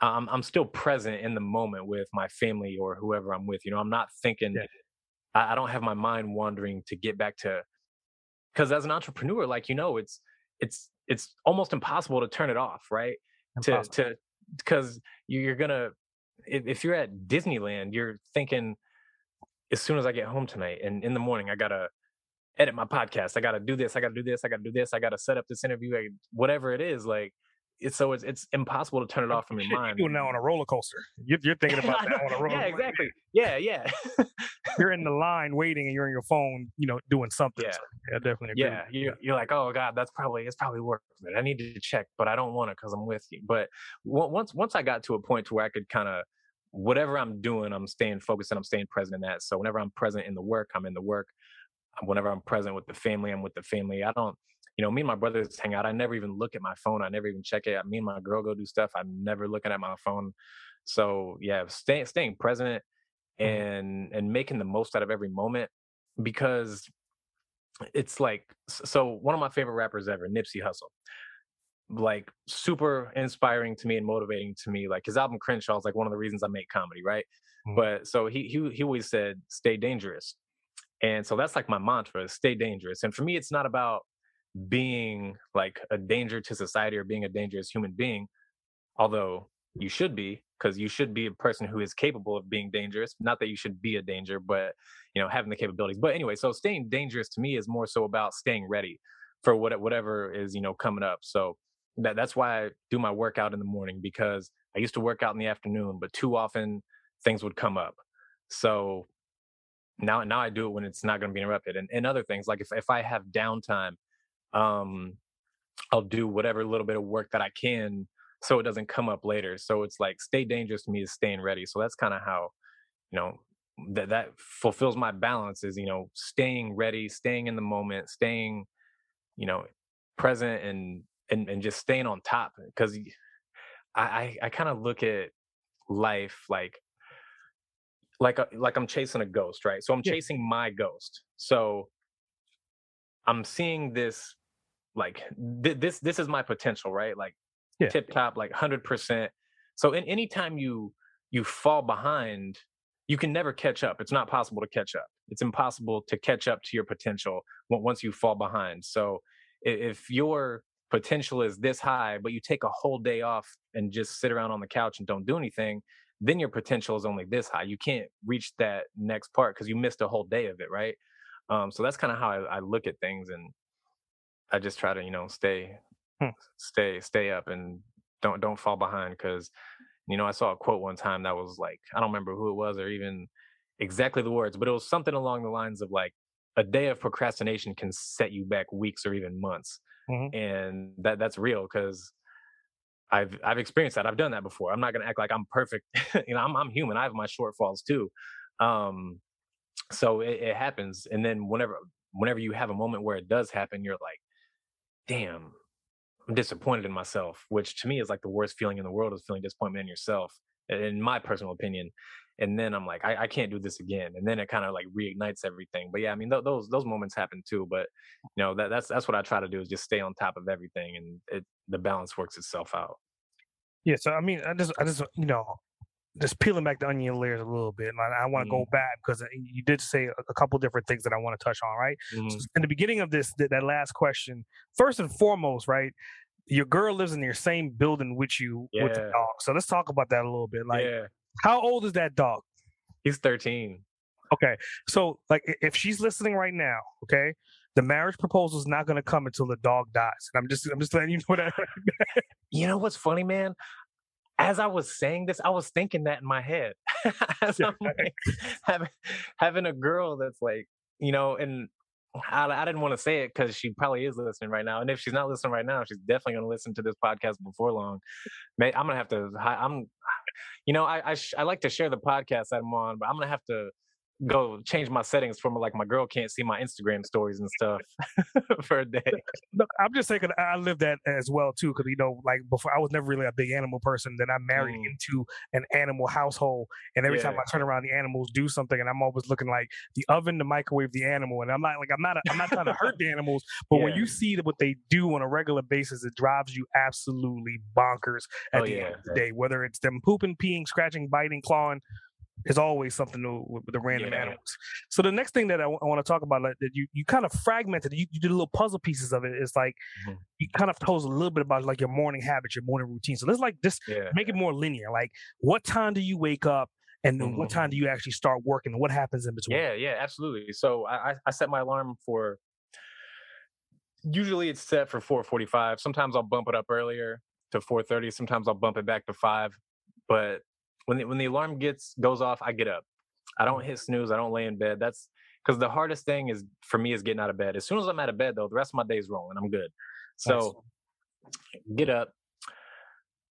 i'm i'm still present in the moment with my family or whoever i'm with you know i'm not thinking yeah. I, I don't have my mind wandering to get back to because as an entrepreneur like you know it's it's it's almost impossible to turn it off right impossible. to to because you're gonna if you're at Disneyland, you're thinking as soon as I get home tonight and in the morning, I gotta edit my podcast. I gotta do this. I gotta do this. I gotta do this. I gotta set up this interview. whatever it is, like it's so it's it's impossible to turn it oh, off from your mind. You're now on a roller coaster. You're, you're thinking about that on a roller. Coaster. Yeah, exactly. Yeah, yeah. you're in the line waiting, and you're on your phone, you know, doing something. Yeah, so, yeah, definitely. Agree. Yeah, you're, you're like, oh god, that's probably it's probably worth it. I need to check, but I don't want to because I'm with you. But once once I got to a point to where I could kind of whatever I'm doing, I'm staying focused and I'm staying present in that. So whenever I'm present in the work, I'm in the work. Whenever I'm present with the family, I'm with the family. I don't you know, me and my brothers hang out. I never even look at my phone. I never even check it. Me and my girl go do stuff. I'm never looking at my phone. So yeah, staying staying present mm-hmm. and and making the most out of every moment because it's like so one of my favorite rappers ever, Nipsey Hussle. Like super inspiring to me and motivating to me. Like his album Crenshaw is like one of the reasons I make comedy, right? Mm-hmm. But so he he he always said, "Stay dangerous," and so that's like my mantra: "Stay dangerous." And for me, it's not about being like a danger to society or being a dangerous human being although you should be because you should be a person who is capable of being dangerous. Not that you should be a danger but you know having the capabilities. But anyway so staying dangerous to me is more so about staying ready for what whatever is you know coming up. So that that's why I do my workout in the morning because I used to work out in the afternoon but too often things would come up. So now now I do it when it's not going to be interrupted. And, and other things like if, if I have downtime um, I'll do whatever little bit of work that I can so it doesn't come up later. So it's like stay dangerous to me is staying ready. So that's kind of how, you know, that that fulfills my balance is, you know, staying ready, staying in the moment, staying, you know, present and and and just staying on top. Because I I, I kind of look at life like like a, like I'm chasing a ghost, right? So I'm yeah. chasing my ghost. So I'm seeing this like th- this this is my potential, right? Like yeah. tip top, like hundred percent. So in any time you you fall behind, you can never catch up. It's not possible to catch up. It's impossible to catch up to your potential once you fall behind. So if your potential is this high, but you take a whole day off and just sit around on the couch and don't do anything, then your potential is only this high. You can't reach that next part because you missed a whole day of it, right? Um, so that's kind of how I, I, look at things, and I just try to you know stay, hmm. stay, stay up, and don't don't fall behind. Because you know I saw a quote one time that was like I don't remember who it was or even exactly the words, but it was something along the lines of like a day of procrastination can set you back weeks or even months, mm-hmm. and that that's real because. I've I've experienced that. I've done that before. I'm not gonna act like I'm perfect. you know, I'm I'm human. I have my shortfalls too. Um, so it, it happens and then whenever whenever you have a moment where it does happen you're like damn i'm disappointed in myself which to me is like the worst feeling in the world is feeling disappointment in yourself in my personal opinion and then i'm like i, I can't do this again and then it kind of like reignites everything but yeah i mean th- those those moments happen too but you know that, that's that's what i try to do is just stay on top of everything and it the balance works itself out. Yeah so i mean i just i just you know just peeling back the onion layers a little bit, and I, I want to mm-hmm. go back because uh, you did say a, a, couple different things that I want to touch on. Right, mm-hmm. so in the beginning of this, that, that last question, first and foremost, right, your girl lives in your same building with you yeah. with the dog. So let's talk about that a little bit. Like, yeah. how old is that dog? He's thirteen. Okay, so like if she's listening right now, okay, the marriage proposal is not going to come until the dog dies. And I'm just, I'm just letting you know that. you know what's funny, man? As I was saying this, I was thinking that in my head. As I'm like, having having a girl that's like, you know, and I, I didn't want to say it because she probably is listening right now. And if she's not listening right now, she's definitely going to listen to this podcast before long. I'm going to have to, I'm, you know, I, I, I like to share the podcast that I'm on, but I'm going to have to go change my settings from like my girl can't see my Instagram stories and stuff for a day. Look, I'm just saying I live that as well too, because you know, like before I was never really a big animal person. Then I married mm. into an animal household, and every yeah. time I turn around, the animals do something, and I'm always looking like the oven, the microwave, the animal, and I'm not like I'm not a, I'm not trying to hurt the animals, but yeah. when you see what they do on a regular basis, it drives you absolutely bonkers at oh, the yeah. end of the day. Whether it's them pooping, peeing, scratching, biting, clawing, is always something new with, with the random yeah. animals. So the next thing that I, w- I want to talk about like, that you, you kind of fragmented, you, you did little puzzle pieces of it. It's like mm-hmm. you kind of told us a little bit about like your morning habits, your morning routine. So let's like just yeah. make it more linear. Like what time do you wake up? And then mm-hmm. what time do you actually start working? And what happens in between? Yeah, yeah, absolutely. So I, I set my alarm for usually it's set for 4:45. Sometimes I'll bump it up earlier to 4:30. Sometimes I'll bump it back to five. But when the, when the alarm gets goes off, I get up. I don't hit snooze. I don't lay in bed. That's because the hardest thing is for me is getting out of bed. As soon as I'm out of bed, though, the rest of my day is rolling. I'm good. So nice. get up.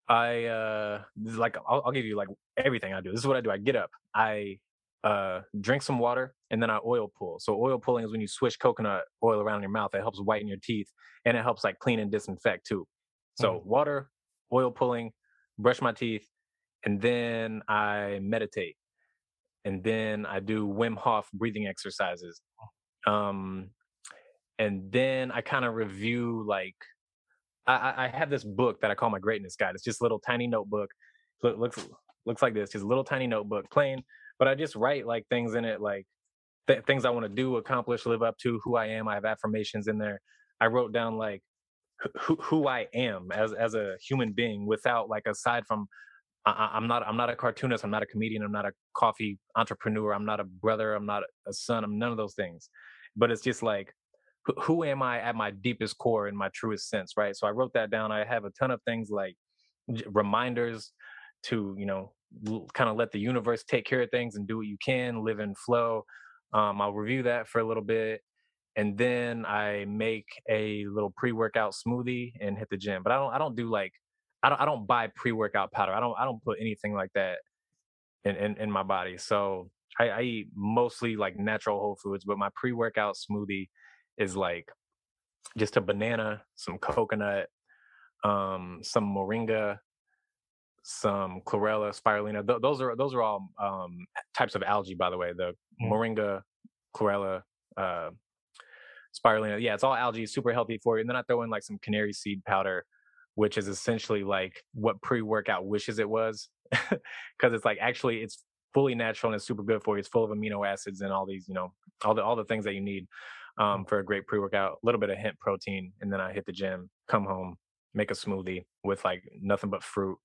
I uh like I'll, I'll, give you like everything I do. This is what I do. I get up. I uh drink some water and then I oil pull. So oil pulling is when you swish coconut oil around your mouth. It helps whiten your teeth and it helps like clean and disinfect too. So mm. water, oil pulling, brush my teeth, and then I meditate, and then I do Wim Hof breathing exercises, um, and then I kind of review like I, I have this book that I call my greatness guide. It's just a little tiny notebook. Look, looks looks like this, just a little tiny notebook, plain. But I just write like things in it, like th- things I want to do, accomplish, live up to, who I am. I have affirmations in there. I wrote down like who who I am as as a human being without like aside from I, am not I'm not a cartoonist. I'm not a comedian. I'm not a coffee entrepreneur. I'm not a brother. I'm not a son. I'm none of those things. But it's just like who, who am I at my deepest core in my truest sense, right? So I wrote that down. I have a ton of things like reminders to you know kind of let the universe take care of things and do what you can, live in flow. Um, I'll review that for a little bit, and then I make a little pre-workout smoothie and hit the gym. But I don't I don't do like I don't I don't buy pre workout powder. I don't I don't put anything like that in in, in my body. So I, I eat mostly like natural whole foods, but my pre workout smoothie is like just a banana, some coconut, um, some moringa, some chlorella, spirulina. Th- those are those are all um, types of algae, by the way. The mm. moringa, chlorella, uh, spirulina. Yeah, it's all algae, super healthy for you. And then I throw in like some canary seed powder which is essentially like what pre-workout wishes it was because it's like actually it's fully natural and it's super good for you it's full of amino acids and all these you know all the all the things that you need um, mm. for a great pre-workout a little bit of hemp protein and then i hit the gym come home make a smoothie with like nothing but fruit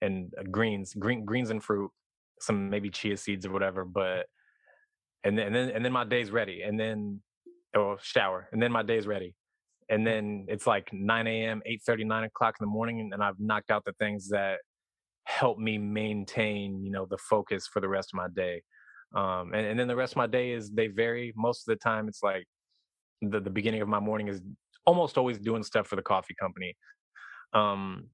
and uh, greens green greens and fruit some maybe chia seeds or whatever but and then and then and then my day's ready and then or shower and then my day's ready and then it's like 9 a.m 8 30 9 o'clock in the morning and i've knocked out the things that help me maintain you know the focus for the rest of my day. Um, and, and then the rest of my day is they vary. Most of the time it's like the, the beginning of my morning is almost always doing stuff for the coffee company. Um,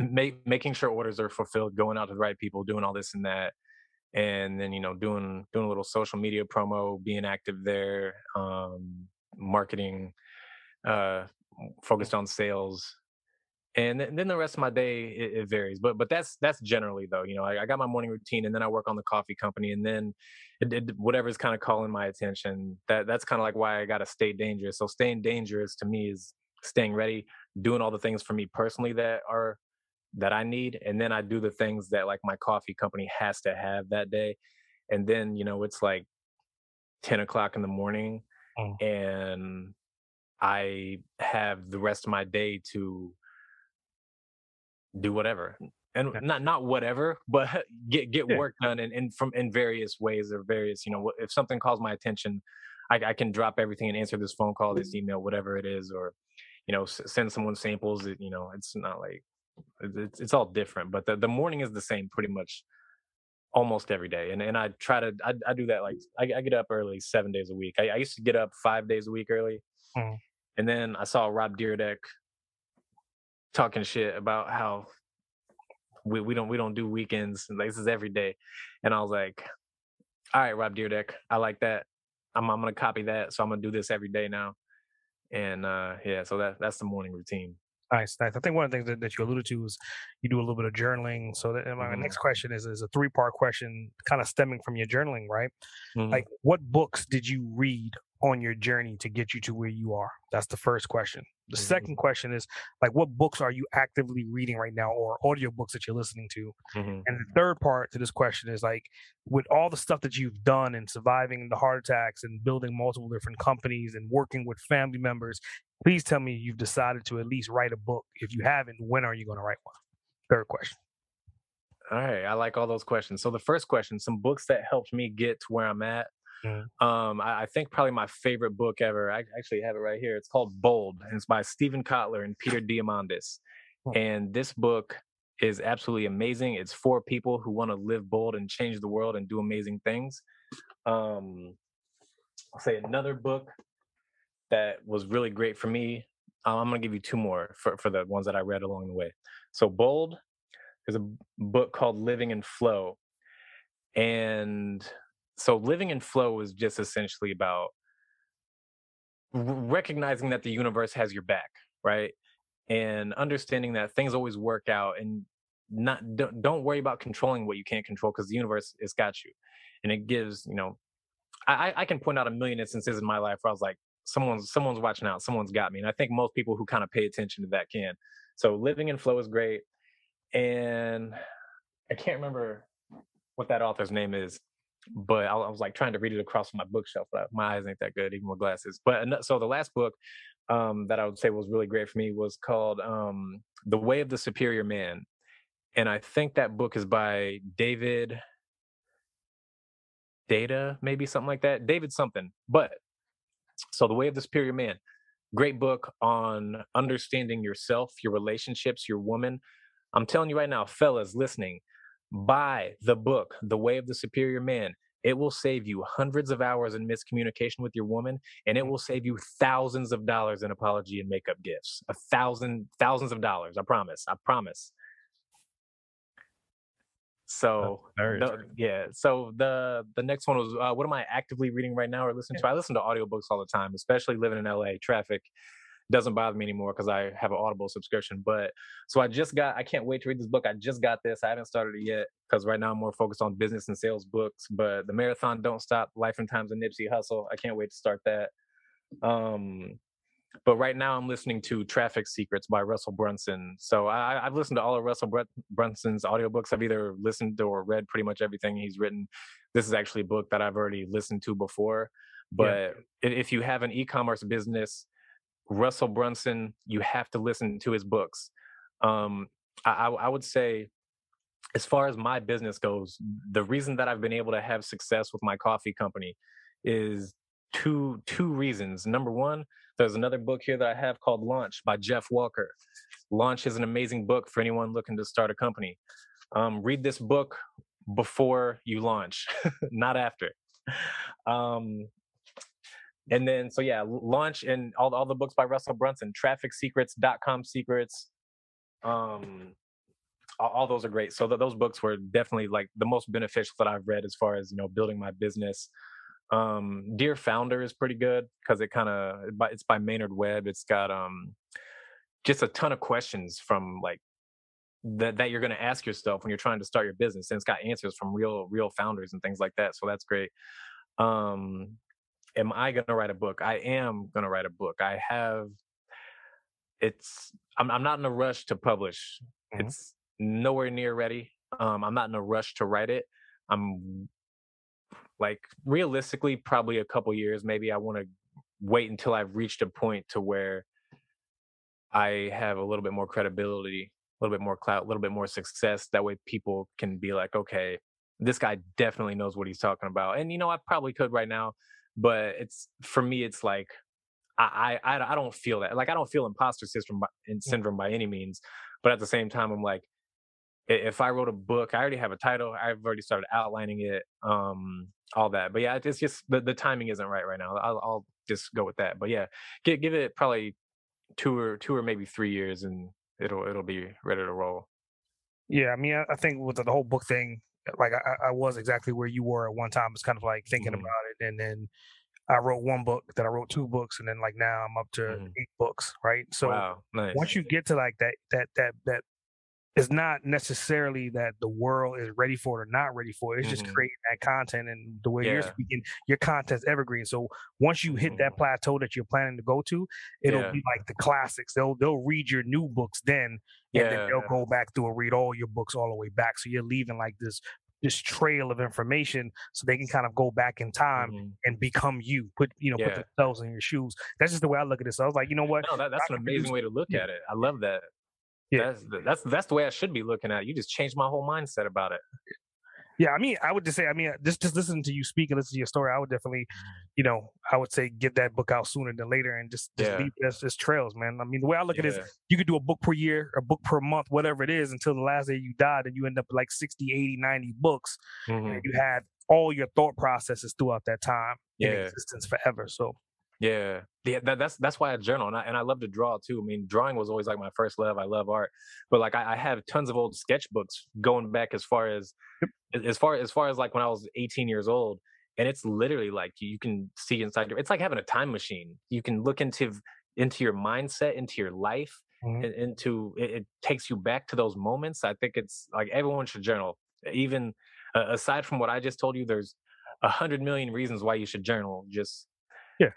make, making sure orders are fulfilled going out to the right people doing all this and that and then you know doing doing a little social media promo being active there um, marketing uh, focused on sales, and, then the rest of my day it, it, varies. But but that's that's generally though. You know, I, I, got my morning routine, and then I work on the coffee company, and then it, it, whatever's kind of calling my attention. That that's kind of like why I got to stay dangerous. So staying dangerous to me is staying ready, doing all the things for me personally that are that I need, and then I do the things that like my coffee company has to have that day, and then you know it's like ten o'clock in the morning, mm. and I have the rest of my day to do whatever. Mm, and not not whatever but get get yeah. work done and, and from in various ways or various you know if something calls my attention I, I, can drop everything and answer this phone call this mm-hmm. email whatever it is or you know send someone samples you know it's not like it's, it's all different but the, the morning is the same pretty much almost every day. And and i try to i, I do that like I, I, get up early seven days a week. I, I used to get up five days a week early mm. and then i saw rob Dyrdek talking shit about how we, we don't we don't do weekends like this is every day and i was like all right rob Dyrdek i like that i'm, I'm gonna copy that so i'm gonna do this every day now and uh yeah so that that's the morning routine Nice, nice. I think one of the things that, that you alluded to is you do a little bit of journaling. So that, my mm-hmm. next question is is a three part question, kind of stemming from your journaling, right? Mm-hmm. Like, what books did you read on your journey to get you to where you are? That's the first question. The mm-hmm. second question is like what books are you actively reading right now or audiobooks that you're listening to? Mm-hmm. And the third part to this question is like with all the stuff that you've done and surviving the heart attacks and building multiple different companies and working with family members, please tell me you've decided to at least write a book. If you haven't, when are you going to write one? Third question. All right, I like all those questions. So the first question, some books that helped me get to where I'm at. Mm-hmm. Um, I, I, think probably my favorite book ever. I actually have it right here. It's called Bold, and it's by Steven Kotler and Peter Diamandis. And this book is absolutely amazing. It's for people who want to live bold and change the world and do amazing things. Um, I'll say another book that was really great for me. Um, I'm going to give you two more for, for the ones that I read along the way. So, Bold is a book called Living in Flow. And so living in flow is just essentially about recognizing that the universe has your back right? And understanding that things always work out and not don't, don't worry about controlling what you can't control because the universe has got you. And it gives you know I, I can point out a million instances in my life where i was like someone's someone's watching out. Someone's got me. And i think most people who kind of pay attention to that can. So living in flow is great. And i can't remember what that author's name is but I, was like trying to read it across my bookshelf, but my eyes ain't that good, even with glasses. But so the last book um, that I would say was really great for me was called um, "The Way of the Superior Man," and I think that book is by David Deida, maybe something like that. David something. But so "The Way of the Superior Man," great book on understanding yourself, your relationships, your woman. I'm telling you right now, fellas listening, buy the book, The Way of the Superior Man. It will save you hundreds of hours in miscommunication with your woman, and it will save you thousands of dollars in apology and makeup gifts. A thousand, thousands of dollars. I promise. I promise. So the, yeah. So the the next one was uh, what am I actively reading right now or listening to? I listen to audiobooks all the time, especially living in LA. Traffic doesn't bother me anymore because I have an Audible subscription. But so I just got, I can't wait to read this book. I just got this. I haven't started it yet because right now I'm more focused on business and sales books. But the Marathon Don't Stop, Life and Times of Nipsey Hussle, I can't wait to start that. Um, but right now I'm listening to Traffic Secrets by Russell Brunson. So I, have listened to all of Russell Brunson's audiobooks. I've either listened or read pretty much everything he's written. This is actually a book that I've already listened to before. But yeah. if you have an e-commerce business Russell Brunson, you have to listen to his books. Um, I, I would say, as far as my business goes, the reason that I've been able to have success with my coffee company is two two reasons. Number one, there's another book here that I have called Launch by Jeff Walker. Launch is an amazing book for anyone looking to start a company. Um, read this book before you launch, not after. Um, and then so yeah launch and all, all the books by russell brunson traffic secrets dot com secrets um all, all those are great. So th- those books were definitely like the most beneficial that i've read as far as you know building my business. Um dear founder is pretty good because it kind of it's by maynard webb. It's got um just a ton of questions from like that that you're going to ask yourself when you're trying to start your business and it's got answers from real real founders and things like that so that's great. Um am I going to write a book? I am going to write a book. I have. It's. I'm. I'm not in a rush to publish. Mm-hmm. It's. nowhere near ready. Um, I'm not in a rush to write it. I'm like realistically, probably a couple years. Maybe I want to wait until I've reached a point to where I have a little bit more credibility, a little bit more clout, a little bit more success. That way, people can be like, okay, this guy definitely knows what he's talking about. And you know, I probably could right now, but it's for me, it's like I I I don't feel that. Like I don't feel imposter syndrome in syndrome by any means. But at the same time, I'm like, if I wrote a book, I already have a title. I've already started outlining it, um, all that. But yeah, it's just the, the timing isn't right right now. I'll, I'll just go with that. But yeah, give, give it probably two or two or maybe three years, and it'll it'll be ready to roll. Yeah, I mean, I, think with the, whole book thing, like I, I, was exactly where you were at one time. It's kind of like thinking mm-hmm. about it, and then I wrote one book, then I wrote two books, and then like now I'm up to mm-hmm. eight books, right? So wow, nice. once you get to like that that that that it's not necessarily that the world is ready for it or not ready for it. It's mm-hmm. just creating that content and the way yeah. you're speaking, your content's evergreen. So once you hit that mm-hmm. plateau that you're planning to go to, it'll yeah. be like the classics. They'll they'll read your new books then, yeah. and then they'll go back through and read all your books all the way back. So you're leaving like this this trail of information so they can kind of go back in time mm-hmm. and become you put you know put themselves in your shoes that's just the way i look at this so i was like you know what no, that, that's an amazing way to look at it i love that yeah. That's that's that's the way I should be looking at it. You just changed my whole mindset about it. Yeah, I mean, I would just say, I mean, just just listen to you speak and listen to your story. I would definitely, you know, I would say get that book out sooner than later and just just yeah. leave this as trails, man. I mean, the way I look yeah. at it is you could do a book per year, a book per month, whatever it is, until the last day you died, and you end up like 60, 80, 90 books. Mm-hmm. And you had all your thought processes throughout that time yeah. in existence forever. So yeah, yeah. That, that's that's why I journal, and I, and I love to draw too. I mean, drawing was always like my first love. I love art, but like I, I have tons of old sketchbooks going back as far as as far as far as like when I was 18 years old, and it's literally like you can see inside your. It's like having a time machine. You can look into into your mindset, into your life, mm-hmm. and into it, it, takes you back to those moments. I think it's like everyone should journal. Even uh, aside from what I just told you, there's a hundred million reasons why you should journal. Just yeah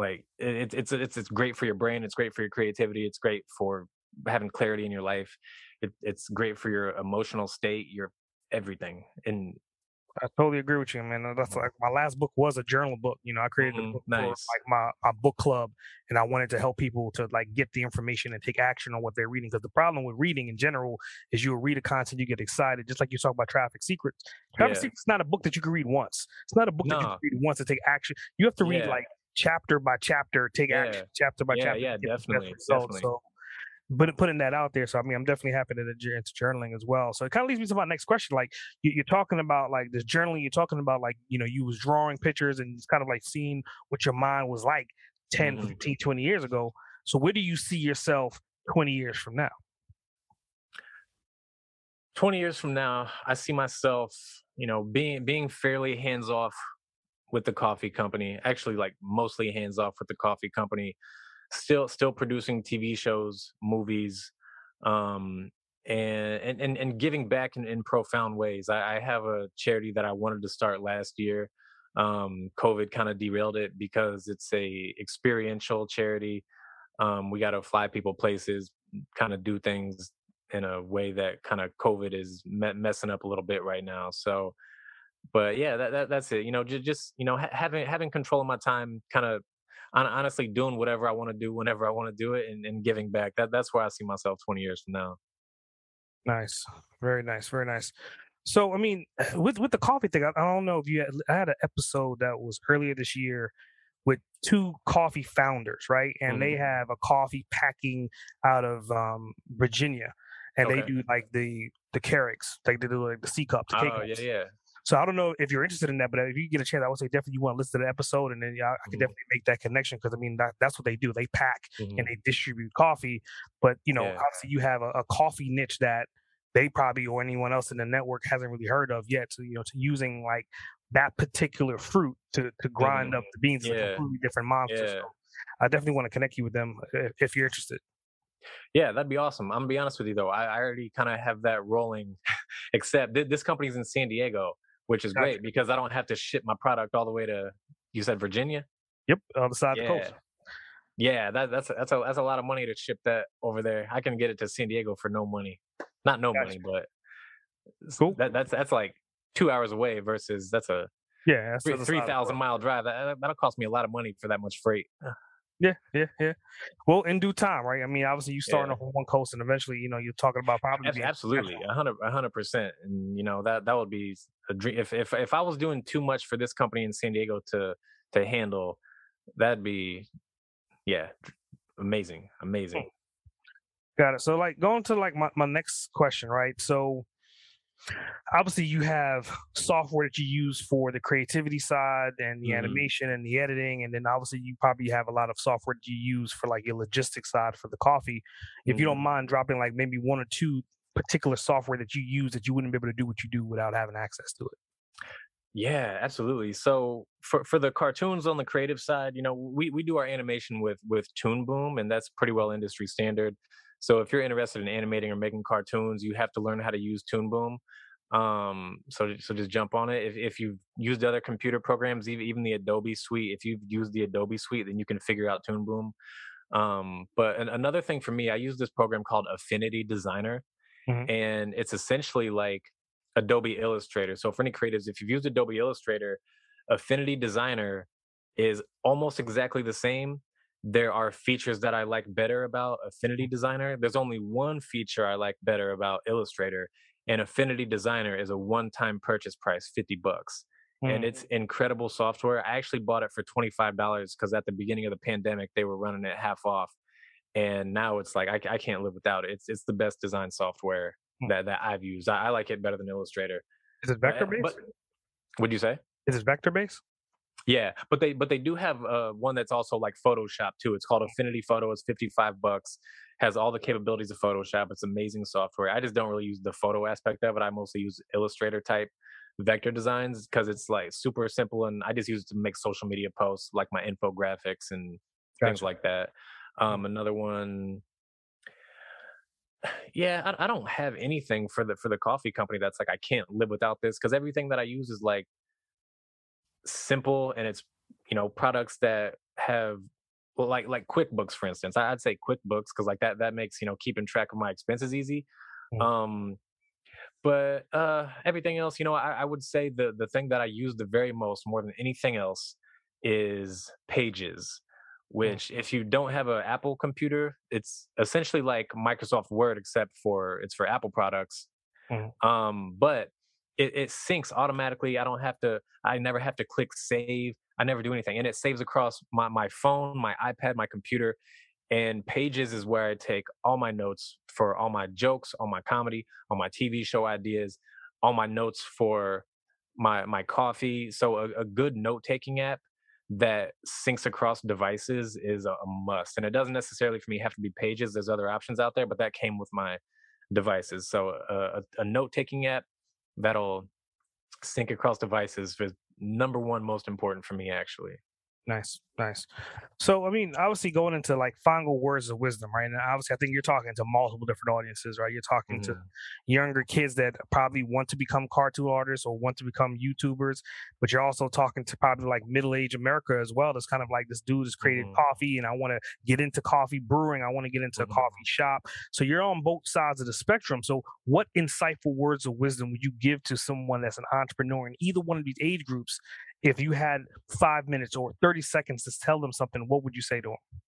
like it, it's it's it's great for your brain. It's great for your creativity. It's great for having clarity in your life. It, it's great for your emotional state, your everything. And I totally agree with you, man. That's like my last book was a journal book. You know, I created mm-hmm. a book nice. for like my, my book club, and I wanted to help people to like get the information and take action on what they're reading. Because the problem with reading in general is you read a content, you get excited, just like you talk about Traffic Secrets. Traffic yeah. Secrets is not a book that you can read once. It's not a book no. that you can read once to take action. You have to read yeah. like chapter by chapter, take yeah. action chapter by yeah, chapter. Yeah, definitely, definitely. So, but putting that out there, so I mean, I'm definitely happy that you're into journaling as well. So it kind of leads me to my next question. Like you, are talking about like this journaling, you're talking about like you know you was drawing pictures and it's kind of like seeing what your mind was like 10, mm-hmm. 15, 20 years ago. So where do you see yourself 20 years from now? 20 years from now, I see myself, you know, being being fairly hands off with the coffee company actually like mostly hands off with the coffee company still still producing tv shows movies um and and and giving back in, in profound ways. I, I have a charity that i wanted to start last year um covid kind of derailed it because it's a experiential charity. Um we got to fly people places kind of do things in a way that kind of covid is me- messing up a little bit right now. So but yeah, that, that that's it. You know, just just you know ha- having having control of my time, kind of honestly doing whatever I want to do whenever I want to do it, and, and giving back. That that's where I see myself twenty years from now. Nice, very nice, very nice. So, I mean, with with the coffee thing, I, I don't know if you had, I had an episode that was earlier this year with two coffee founders, right? And mm-hmm. they have a coffee packing out of um, Virginia, and okay. they do like the the Keurigs, like they do like the C cup, the K oh, yeah, yeah. So I don't know if you're interested in that, but if you get a chance, I would say definitely you want to listen to the episode, and then yeah, I, mm-hmm. can definitely make that connection because I mean that, that's what they do. They pack mm-hmm. and they distribute coffee, but you know, yeah. obviously you have a, a, coffee niche that they probably or anyone else in the network hasn't really heard of yet. So you know, to using like that particular fruit to to grind mm-hmm. up the beans yeah. is a completely different monster. Yeah. So I definitely want to connect you with them if, if you're interested. Yeah, that'd be awesome. I'm gonna be honest with you though. I, I already kind of have that rolling, except th- this company's in San Diego which is gotcha. great because I don't have to ship my product all the way to you said Virginia. Yep, on the side yeah. of the coast. Yeah, that, that's that's a that's a lot of money to ship that over there. I can get it to San Diego for no money. Not no gotcha. money, but cool. That, that's that's like two hours away versus that's a yeah three, three thousand mile drive. That that'll cost me a lot of money for that much freight. Yeah, yeah, yeah. Well, in due time, right? I mean, obviously, you starting yeah. off on one coast, and eventually, you know, you're talking about probably absolutely, a hundred, a hundred percent, and you know that that would be a dream. If if if I was doing too much for this company in San Diego to to handle, that'd be, yeah, amazing, amazing. Got it. So, like, going to like my my next question, right? So, obviously you have software that you use for the creativity side and the mm-hmm. animation and the editing and then obviously you probably have a lot of software that you use for like your logistics side for the coffee if mm-hmm. you don't mm-hmm. mind dropping like maybe one or two particular software that you use that you wouldn't be able to do what you do without having access to it yeah absolutely so for for the cartoons on the creative side you know we we do our animation with with toon boom and that's pretty well industry standard so if you're interested in animating or making cartoons, you have to learn how to use Toon Boom. Um, so so just jump on it. If if you've used other computer programs, even even the Adobe Suite, if you've used the Adobe Suite, then you can figure out Toon Boom. Um, but an, another thing for me, I use this program called Affinity Designer, mm-hmm. and it's essentially like Adobe Illustrator. So for any creatives, if you've used Adobe Illustrator, Affinity Designer is almost exactly the same, there are features that I like better about Affinity Designer. There's only one feature I like better about Illustrator, and Affinity Designer is a one-time purchase price, 50 bucks. Mm. And it's incredible software. I actually bought it for $25 because at the beginning of the pandemic, they were running it half off. And now it's like I, I can't live without it. It's it's the best design software mm. that, that I've used. I, I, like it better than Illustrator. Is it vector based? What'd you say? Is it vector based? Yeah, but they but they do have uh, one that's also like Photoshop too. It's called Affinity Photo. It's fifty five bucks. Has all the capabilities of Photoshop. It's amazing software. I just don't really use the photo aspect of it. I mostly use Illustrator type vector designs because it's like super simple and I just use it to make social media posts like my infographics and gotcha. things like that. Um, another one, yeah, I, I don't have anything for the for the coffee company that's like I can't live without this because everything that I use is like simple and it's you know products that have well, like like QuickBooks for instance. I'd say QuickBooks because like that that makes you know keeping track of my expenses easy. Mm-hmm. Um, but uh, everything else, you know, I, I would say the the thing that I use the very most, more than anything else, is Pages. Mm. Which, if you don't have an Apple computer, it's essentially like Microsoft Word, except for it's for Apple products. Mm-hmm. Um, but it, it syncs automatically. I don't have to, I never have to click save. I never do anything. And it saves across my, my phone, my iPad, my computer. And Pages is where I take all my notes for all my jokes, all my comedy, all my TV show ideas, all my notes for my my coffee. So a, a good note taking app that syncs across devices is a, must. And it doesn't necessarily for me have to be Pages. There's other options out there, but that came with my devices. So uh, a, a note taking app that'll sync across devices is number one most important for me actually Nice, nice. So, I mean, obviously, going into like final words of wisdom, right? And obviously, I think you're talking to multiple different audiences, right? You're talking mm-hmm. to younger kids that probably want to become cartoon artists or want to become YouTubers, but you're also talking to probably like middle aged America as well. That's kind of like this dude has created mm-hmm. coffee, and I want to get into coffee brewing. I want to get into mm-hmm. a coffee shop. So, you're on both sides of the spectrum. So, what insightful words of wisdom would you give to someone that's an entrepreneur in either one of these age groups if you had five minutes or 30 seconds to tell them something, what would you say to them?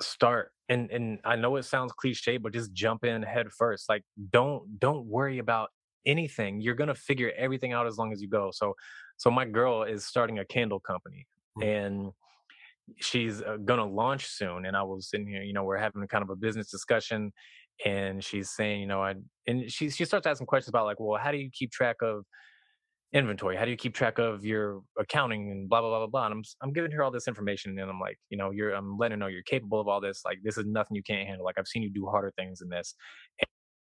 Start. And and I know it sounds cliche, but just jump in head first. Like don't don't worry about anything. You're gonna figure everything out as long as you go. So so my girl is starting a candle company mm-hmm. and she's uh, gonna launch soon. And I was sitting here, you know, we're having kind of a business discussion and she's saying, you know, I and she she starts asking questions about like, well, how do you keep track of inventory? How do you keep track of your accounting and blah blah blah blah blah? And I'm I'm giving her all this information, and I'm like, you know, you're I'm letting her know you're capable of all this. Like this is nothing you can't handle. Like I've seen you do harder things than this,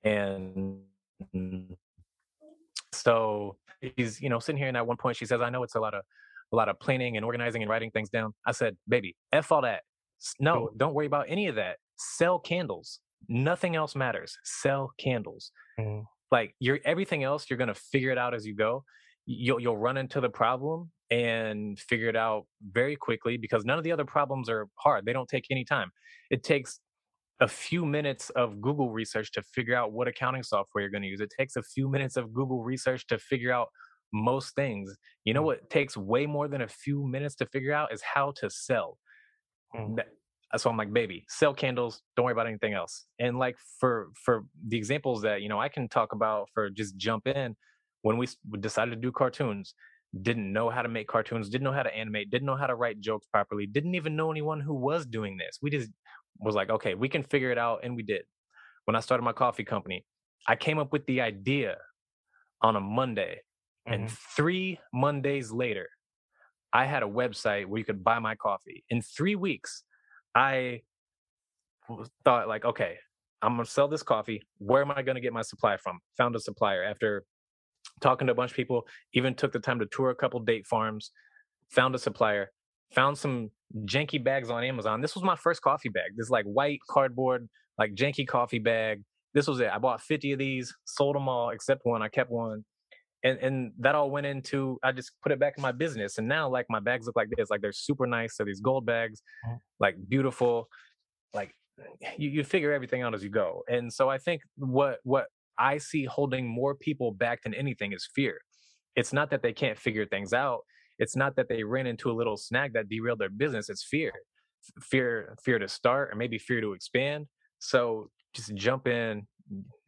and so he's you know sitting here, and at one point she says, I know it's a lot of a lot of planning and organizing and writing things down. I said, baby, f all that. No, don't worry about any of that. Sell candles. Nothing else matters. Sell candles. Mm-hmm. Like you're everything else, you're gonna figure it out as you go you'll you'll run into the problem and figure it out very quickly because none of the other problems are hard. They don't take any time. It takes a few minutes of Google research to figure out what accounting software you're going to use. It takes a few minutes of Google research to figure out most things. You know mm. what takes way more than a few minutes to figure out is how to sell. Mm. So I'm like, baby, sell candles. Don't worry about anything else. And like for for the examples that you know I can talk about for just jump in when we decided to do cartoons didn't know how to make cartoons, didn't know how to animate, didn't know how to write jokes properly, didn't even know anyone who was doing this. We just was like, okay, we can figure it out. And we did. When I started my coffee company, I came up with the idea on a Monday. Mm-hmm. And three Mondays later, I had a website where you could buy my coffee. In three weeks, I thought, like, okay, I'm going to sell this coffee. Where am I going to get my supply from? Found a supplier after talking to a bunch of people, even took the time to tour a couple date farms, found a supplier, found some janky bags on Amazon. This was my first coffee bag. This like white cardboard, like janky coffee bag. This was it. I bought 50 of these, sold them all except one. I kept one. And and that all went into I just put it back in my business. And now like my bags look like this. Like they're super nice. So these gold bags, mm-hmm. like beautiful. Like you, you figure everything out as you go. And so I think what what I see holding more people back than anything is fear. It's not that they can't figure things out. It's not that they ran into a little snag that derailed their business. It's fear, fear, fear to start, or maybe fear to expand. So just jump in.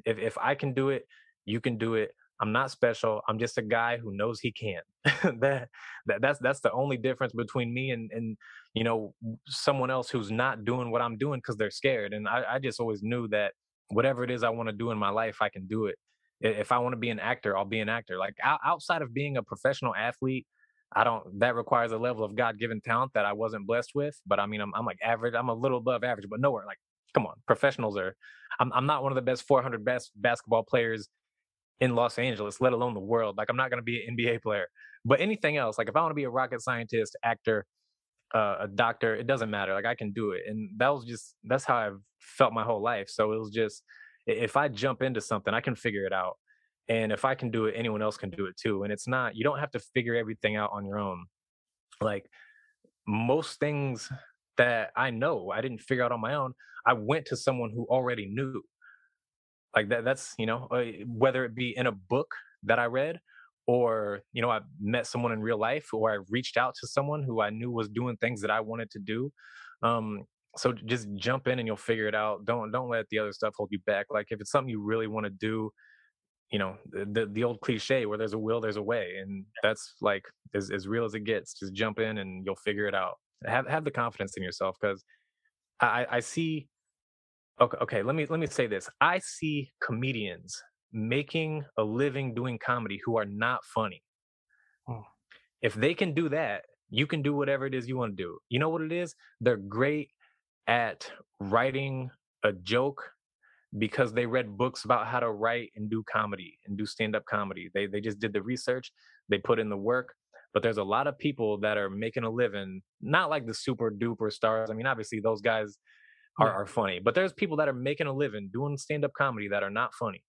If if I can do it, you can do it. I'm not special. I'm just a guy who knows he can. that, that that's that's the only difference between me and and you know someone else who's not doing what I'm doing because they're scared. And I, I just always knew that whatever it is I want to do in my life, I can do it. If I want to be an actor, I'll be an actor. Like outside of being a professional athlete, I don't. That requires a level of God given talent that I wasn't blessed with. But I mean, I'm I'm like average. I'm a little above average, but nowhere. Like, come on, professionals are. I'm I'm not one of the best 400 best basketball players in Los Angeles, let alone the world. Like, I'm not going to be an NBA player. But anything else, like if I want to be a rocket scientist, actor, uh, a doctor, it doesn't matter. Like I can do it, and that was just that's how I've felt my whole life. So it was just if I jump into something, I can figure it out. And if I can do it, anyone else can do it too. And it's not, you don't have to figure everything out on your own. Like most things that I know, I didn't figure out on my own. I went to someone who already knew. Like that, that's, you know, uh, whether it be in a book that I read or, you know, I met someone in real life or I reached out to someone who I knew was doing things that I wanted to do. Um, so just jump in and you'll figure it out. Don't don't let the other stuff hold you back. Like if it's something you really want to do, you know, the the old cliche where there's a will, there's a way, and that's like as as real as it gets. Just jump in and you'll figure it out. Have have the confidence in yourself because I I see. Okay, okay. Let me let me say this. I see comedians making a living doing comedy who are not funny. Oh. If they can do that, you can do whatever it is you want to do. You know what it is? They're great at writing a joke because they read books about how to write and do comedy and do stand-up comedy. They they just did the research, they put in the work. But there's a lot of people that are making a living, not like the super duper stars. I mean, obviously those guys are, are funny, but there's people that are making a living doing stand-up comedy that are not funny.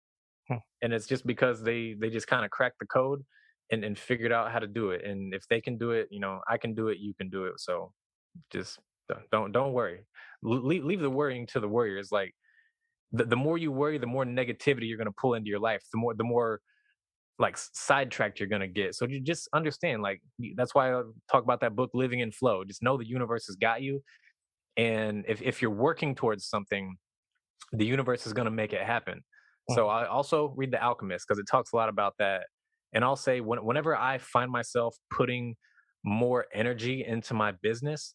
Hmm. And it's just because they they just kind of cracked the code and, and figured out how to do it. And if they can do it, you know, I can do it, you can do it. So just don't don't worry. Leave, leave the worrying to the warriors. Like the, the more you worry, the more negativity you're going to pull into your life. The more the more like sidetracked you're to get. So you just understand. Like that's why I talk about that book, Living in Flow. Just know the universe has got you, and if if you're working towards something, the universe is to make it happen. So I also read The Alchemist because it talks a lot about that. And I'll say when, whenever I find myself putting more energy into my business,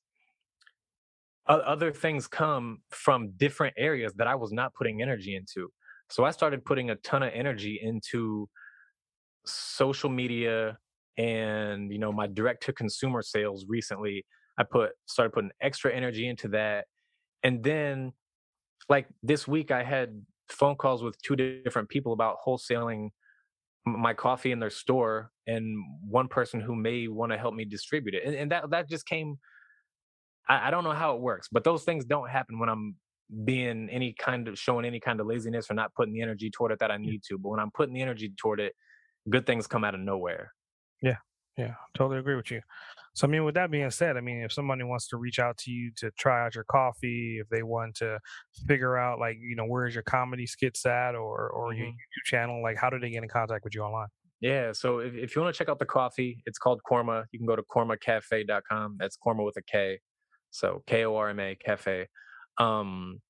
other things come from different areas that I was not putting energy into. So I started putting a ton of energy into social media and you know my direct to consumer sales recently. I put started putting extra energy into that. And then like this week I had phone calls with two different people about wholesaling my coffee in their store and one person who may want to help me distribute it. And, and that that just came I, I don't know how it works, but those things don't happen when I'm being any kind of showing any kind of laziness or not putting the energy toward it that I need to. But when I'm putting the energy toward it, good things come out of nowhere. Yeah, yeah, totally agree with you. So I mean, with that being said, I mean, if somebody wants to reach out to you to try out your coffee, if they want to figure out like you know where's your comedy skits at or or mm-hmm. your YouTube channel, like how do they get in contact with you online? Yeah, so if, if you want to check out the coffee, it's called Korma. You can go to kormacafe.com. That's Korma with a K. So K O R M A Cafe. Um,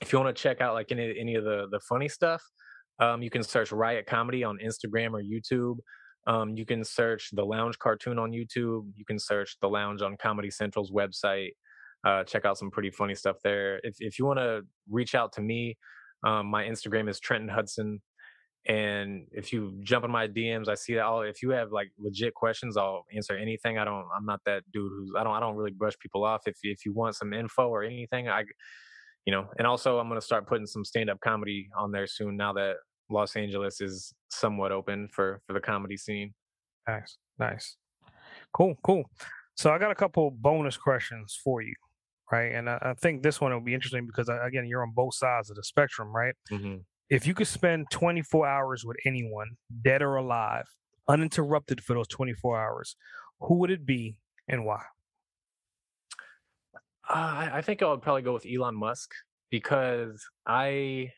if you want to check out like any any of the the funny stuff, um, you can search Riot Comedy on Instagram or YouTube. Um, you can search the Lounge Cartoon on YouTube. You can search the Lounge on Comedy Central's website. Uh, check out some pretty funny stuff there. If if you want to reach out to me, um, my Instagram is Trenton Hudson. And if you jump in my DMs, I see that. I'll, if you have like legit questions, I'll answer anything. I don't. I'm not that dude who's. I don't. I don't really brush people off. If if you want some info or anything, I, you know. And also, I'm gonna start putting some stand up comedy on there soon. Now that Los Angeles is somewhat open for for the comedy scene. Nice, nice, cool, cool. So I got a couple bonus questions for you, right? And I, I think this one will be interesting because uh, again, you're on both sides of the spectrum, right? Mm-hmm. If you could spend 24 hours with anyone, dead or alive, uninterrupted for those 24 hours, who would it be and why? Uh, I think I would probably go with Elon Musk because I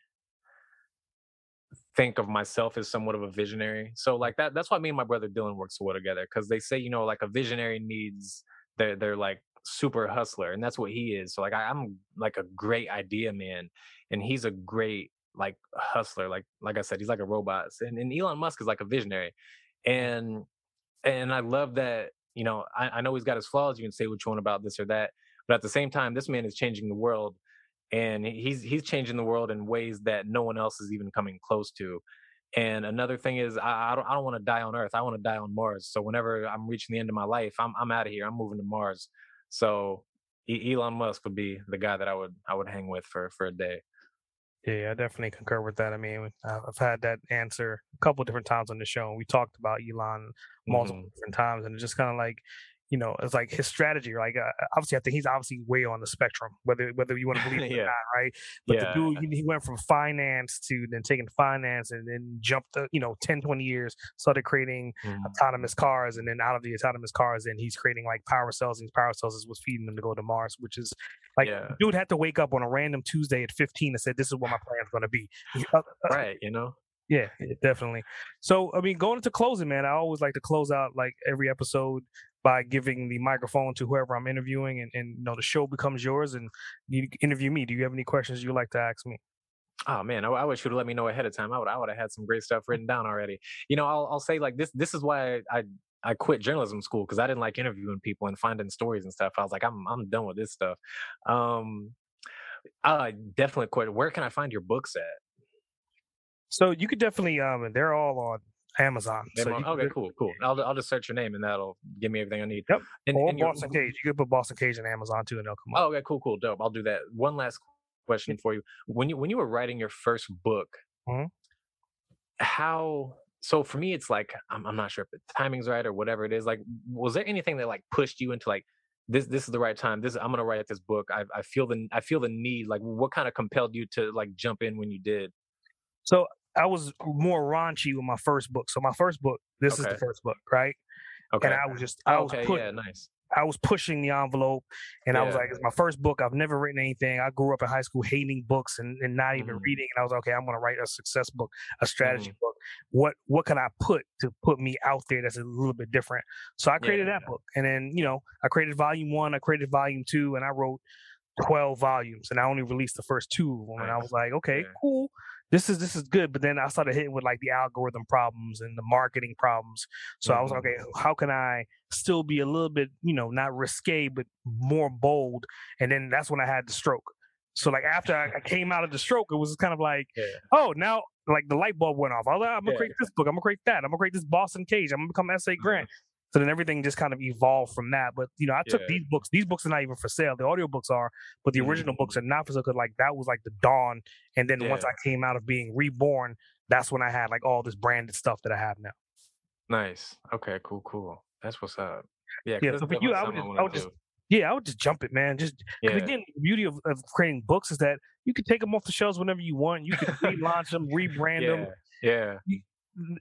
think of myself as somewhat of a visionary. So like that that's why me and my brother Dylan work so well together because they say you know like a visionary needs they're they're like super hustler and that's what he is. So like I, I'm like a great idea man and he's a great like hustler like like I said he's like a robot and, and Elon Musk is like a visionary and and I love that you know I, I know he's got his flaws you can say what you want about this or that but at the same time this man is changing the world and he's he's changing the world in ways that no one else is even coming close to. And another thing is, I, I don't I don't want to die on Earth. I want to die on Mars. So whenever I'm reaching the end of my life, I'm I'm out of here. I'm moving to Mars. So Elon Musk would be the guy that I would I would hang with for for a day. Yeah, I definitely concur with that. I mean, I've had that answer a couple different times on the show, and we talked about Elon multiple mm-hmm. different times, and it's just kind of like you know, it's like his strategy. Like uh, obviously, I think he's obviously way on the spectrum, whether whether you want to believe it yeah. or not, right? But yeah. the dude, he went from finance to then taking finance and then jumped, the, you know, 10, 20 years, started creating mm. autonomous cars, and then out of the autonomous cars, then he's creating like power cells. And these power cells is what's feeding them to go to Mars, which is like yeah. dude had to wake up on a random Tuesday at 15 and said, "This is what my plan's going to be." Uh, uh, right, you know. Yeah, definitely. So, I mean, going into closing, man, I always like to close out like every episode by giving the microphone to whoever I'm interviewing, and, and you know the show becomes yours, and you interview me. Do you have any questions you'd like to ask me? Oh man, I, I wish you'd let me know ahead of time. I would I would have had some great stuff written down already. You know, I'll I'll say like this. This is why I I quit journalism school because I didn't like interviewing people and finding stories and stuff. I was like, I'm I'm done with this stuff. Um, I definitely quit. Where can I find your books at? So you could definitely um they're all on Amazon. So okay, cool, cool. I'll I'll just search your name and that'll give me everything I need. Yep. And, or and Boss Uncaged. You could put Boss Uncaged on Amazon too, and they'll come up. Oh, okay, cool, cool, dope. I'll do that. One last question for you: when you when you were writing your first book, mm-hmm. how? So for me, it's like I'm I'm not sure if the timing's right or whatever it is. Like, was there anything that like pushed you into like this this is the right time this i'm gonna write this book I, I feel the i feel the need like what kind of compelled you to like jump in when you did so I was more raunchy with my first book. So my first book, this okay. is the first book, right? Okay. And I was just, I was okay, put, yeah, nice. I was pushing the envelope, and yeah. I was like, "It's my first book. I've never written anything. I grew up in high school hating books and, and not even mm. reading. And I was like, okay, I'm going to write a success book, a strategy mm. book. What what can I put to put me out there that's a little bit different? So I created yeah, that book, and then you know, I created volume one, I created volume two, and I wrote 12 volumes and I only released the first two and I was like, okay, yeah. cool this is this is good. But then I started hitting with like the algorithm problems and the marketing problems. So mm-hmm. I was like, mm-hmm. okay, how can I still be a little bit, you know, not risque, but more bold? And then that's when I had the stroke. So like after I came out of the stroke, it was kind of like, yeah. oh, now like the light bulb went off. I am gonna yeah. create this book. I'm gonna create that. I'm gonna create this Boss Uncaged. I'm gonna become S.A. Grant. So then everything just kind of evolved from that. But you know, I took yeah. these books. These books are not even for sale. The audio books are, but the original mm-hmm. books are not for sale. Cause like that was like the dawn. And then yeah. once I came out of being reborn, that's when I had like all this branded stuff that I have now. Nice. Okay. Cool. Cool. That's what's up. Yeah. Yeah. So for you, I would just, I, I would just, yeah, I would just jump it, man. Just yeah. again, the beauty of, of creating books is that you can take them off the shelves whenever you want. You can relaunch them, rebrand yeah. them. Yeah.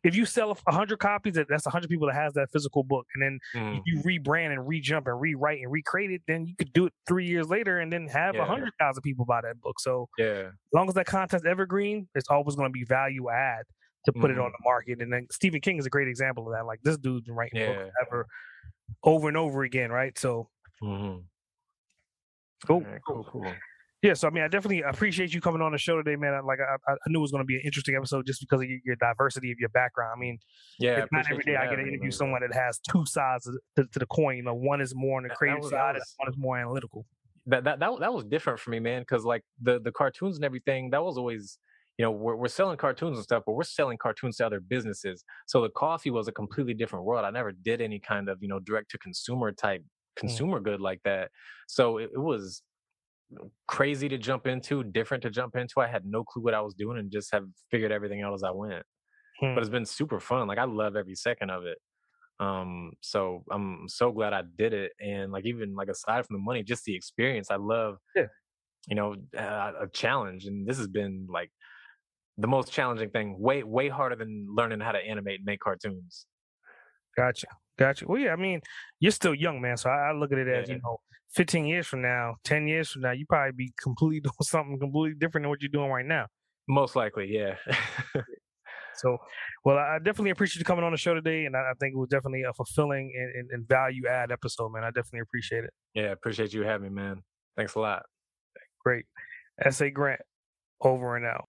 If you sell a hundred copies, that's a hundred people that has that physical book, and then Mm. you rebrand and rejump and rewrite and recreate it, then you could do it three years later and then have a Yeah. hundred thousand people buy that book. So Yeah. as long as that content's evergreen, it's always going to be value add to put it on Mhm. the market. And then Stephen King is a great example of that. Like this dude's been writing books ever over and over again, right? So hmm cool, Yeah, cool. cool, cool. Yeah, so I mean, I definitely appreciate you coming on the show today, man. I- Like I, I knew it was going to be an interesting episode just because of your, diversity of your background. I mean, Yeah. it's not every day I get to interview someone that has two sides to, to the coin. You know, one is more on the creative was- side, and one is more analytical. that that that, that was different for me, man. Because like the the cartoons and everything, that was always you know we're we're selling cartoons and stuff, but we're selling cartoons to other businesses. So the coffee was a completely different world. I never did any kind of you know direct to consumer type mm. consumer good like that. So it, it was crazy to jump into, different to jump into. I had no clue what I was doing and just have figured everything out as I went. Hmm. But it's been super fun. Like I love every second of it. Um, so I'm so glad I did it. And like even like aside from the money, just the experience, I love Yeah. you know, uh, a challenge. And this has been like the most challenging thing, way, way harder than learning how to animate and make cartoons. Gotcha. Gotcha. Well, yeah, I mean, you're still young, man. So I, I look at it as, Yeah. you know, 15 years from now, 10 years from now, you probably be completely doing something completely different than what you're doing right now. Most likely, yeah. So, well, I definitely appreciate you coming on the show today. And I, I think it was definitely a fulfilling and, and, and value add episode, man. I definitely appreciate it. yeah, appreciate you having me, man. Thanks a lot. Great. S.A. Grant, over and out.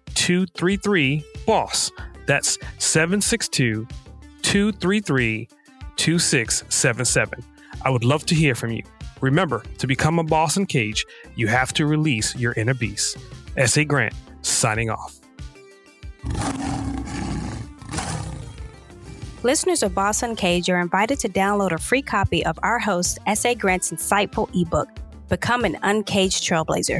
233 BOSS. That's 762 233 2677. I would love to hear from you. Remember, to become a Boss Uncaged, you have to release your inner beast. S.A. Grant, signing off. Listeners of Boss Uncaged are invited to download a free copy of our host, S.A. Grant's insightful ebook, Become an Uncaged Trailblazer.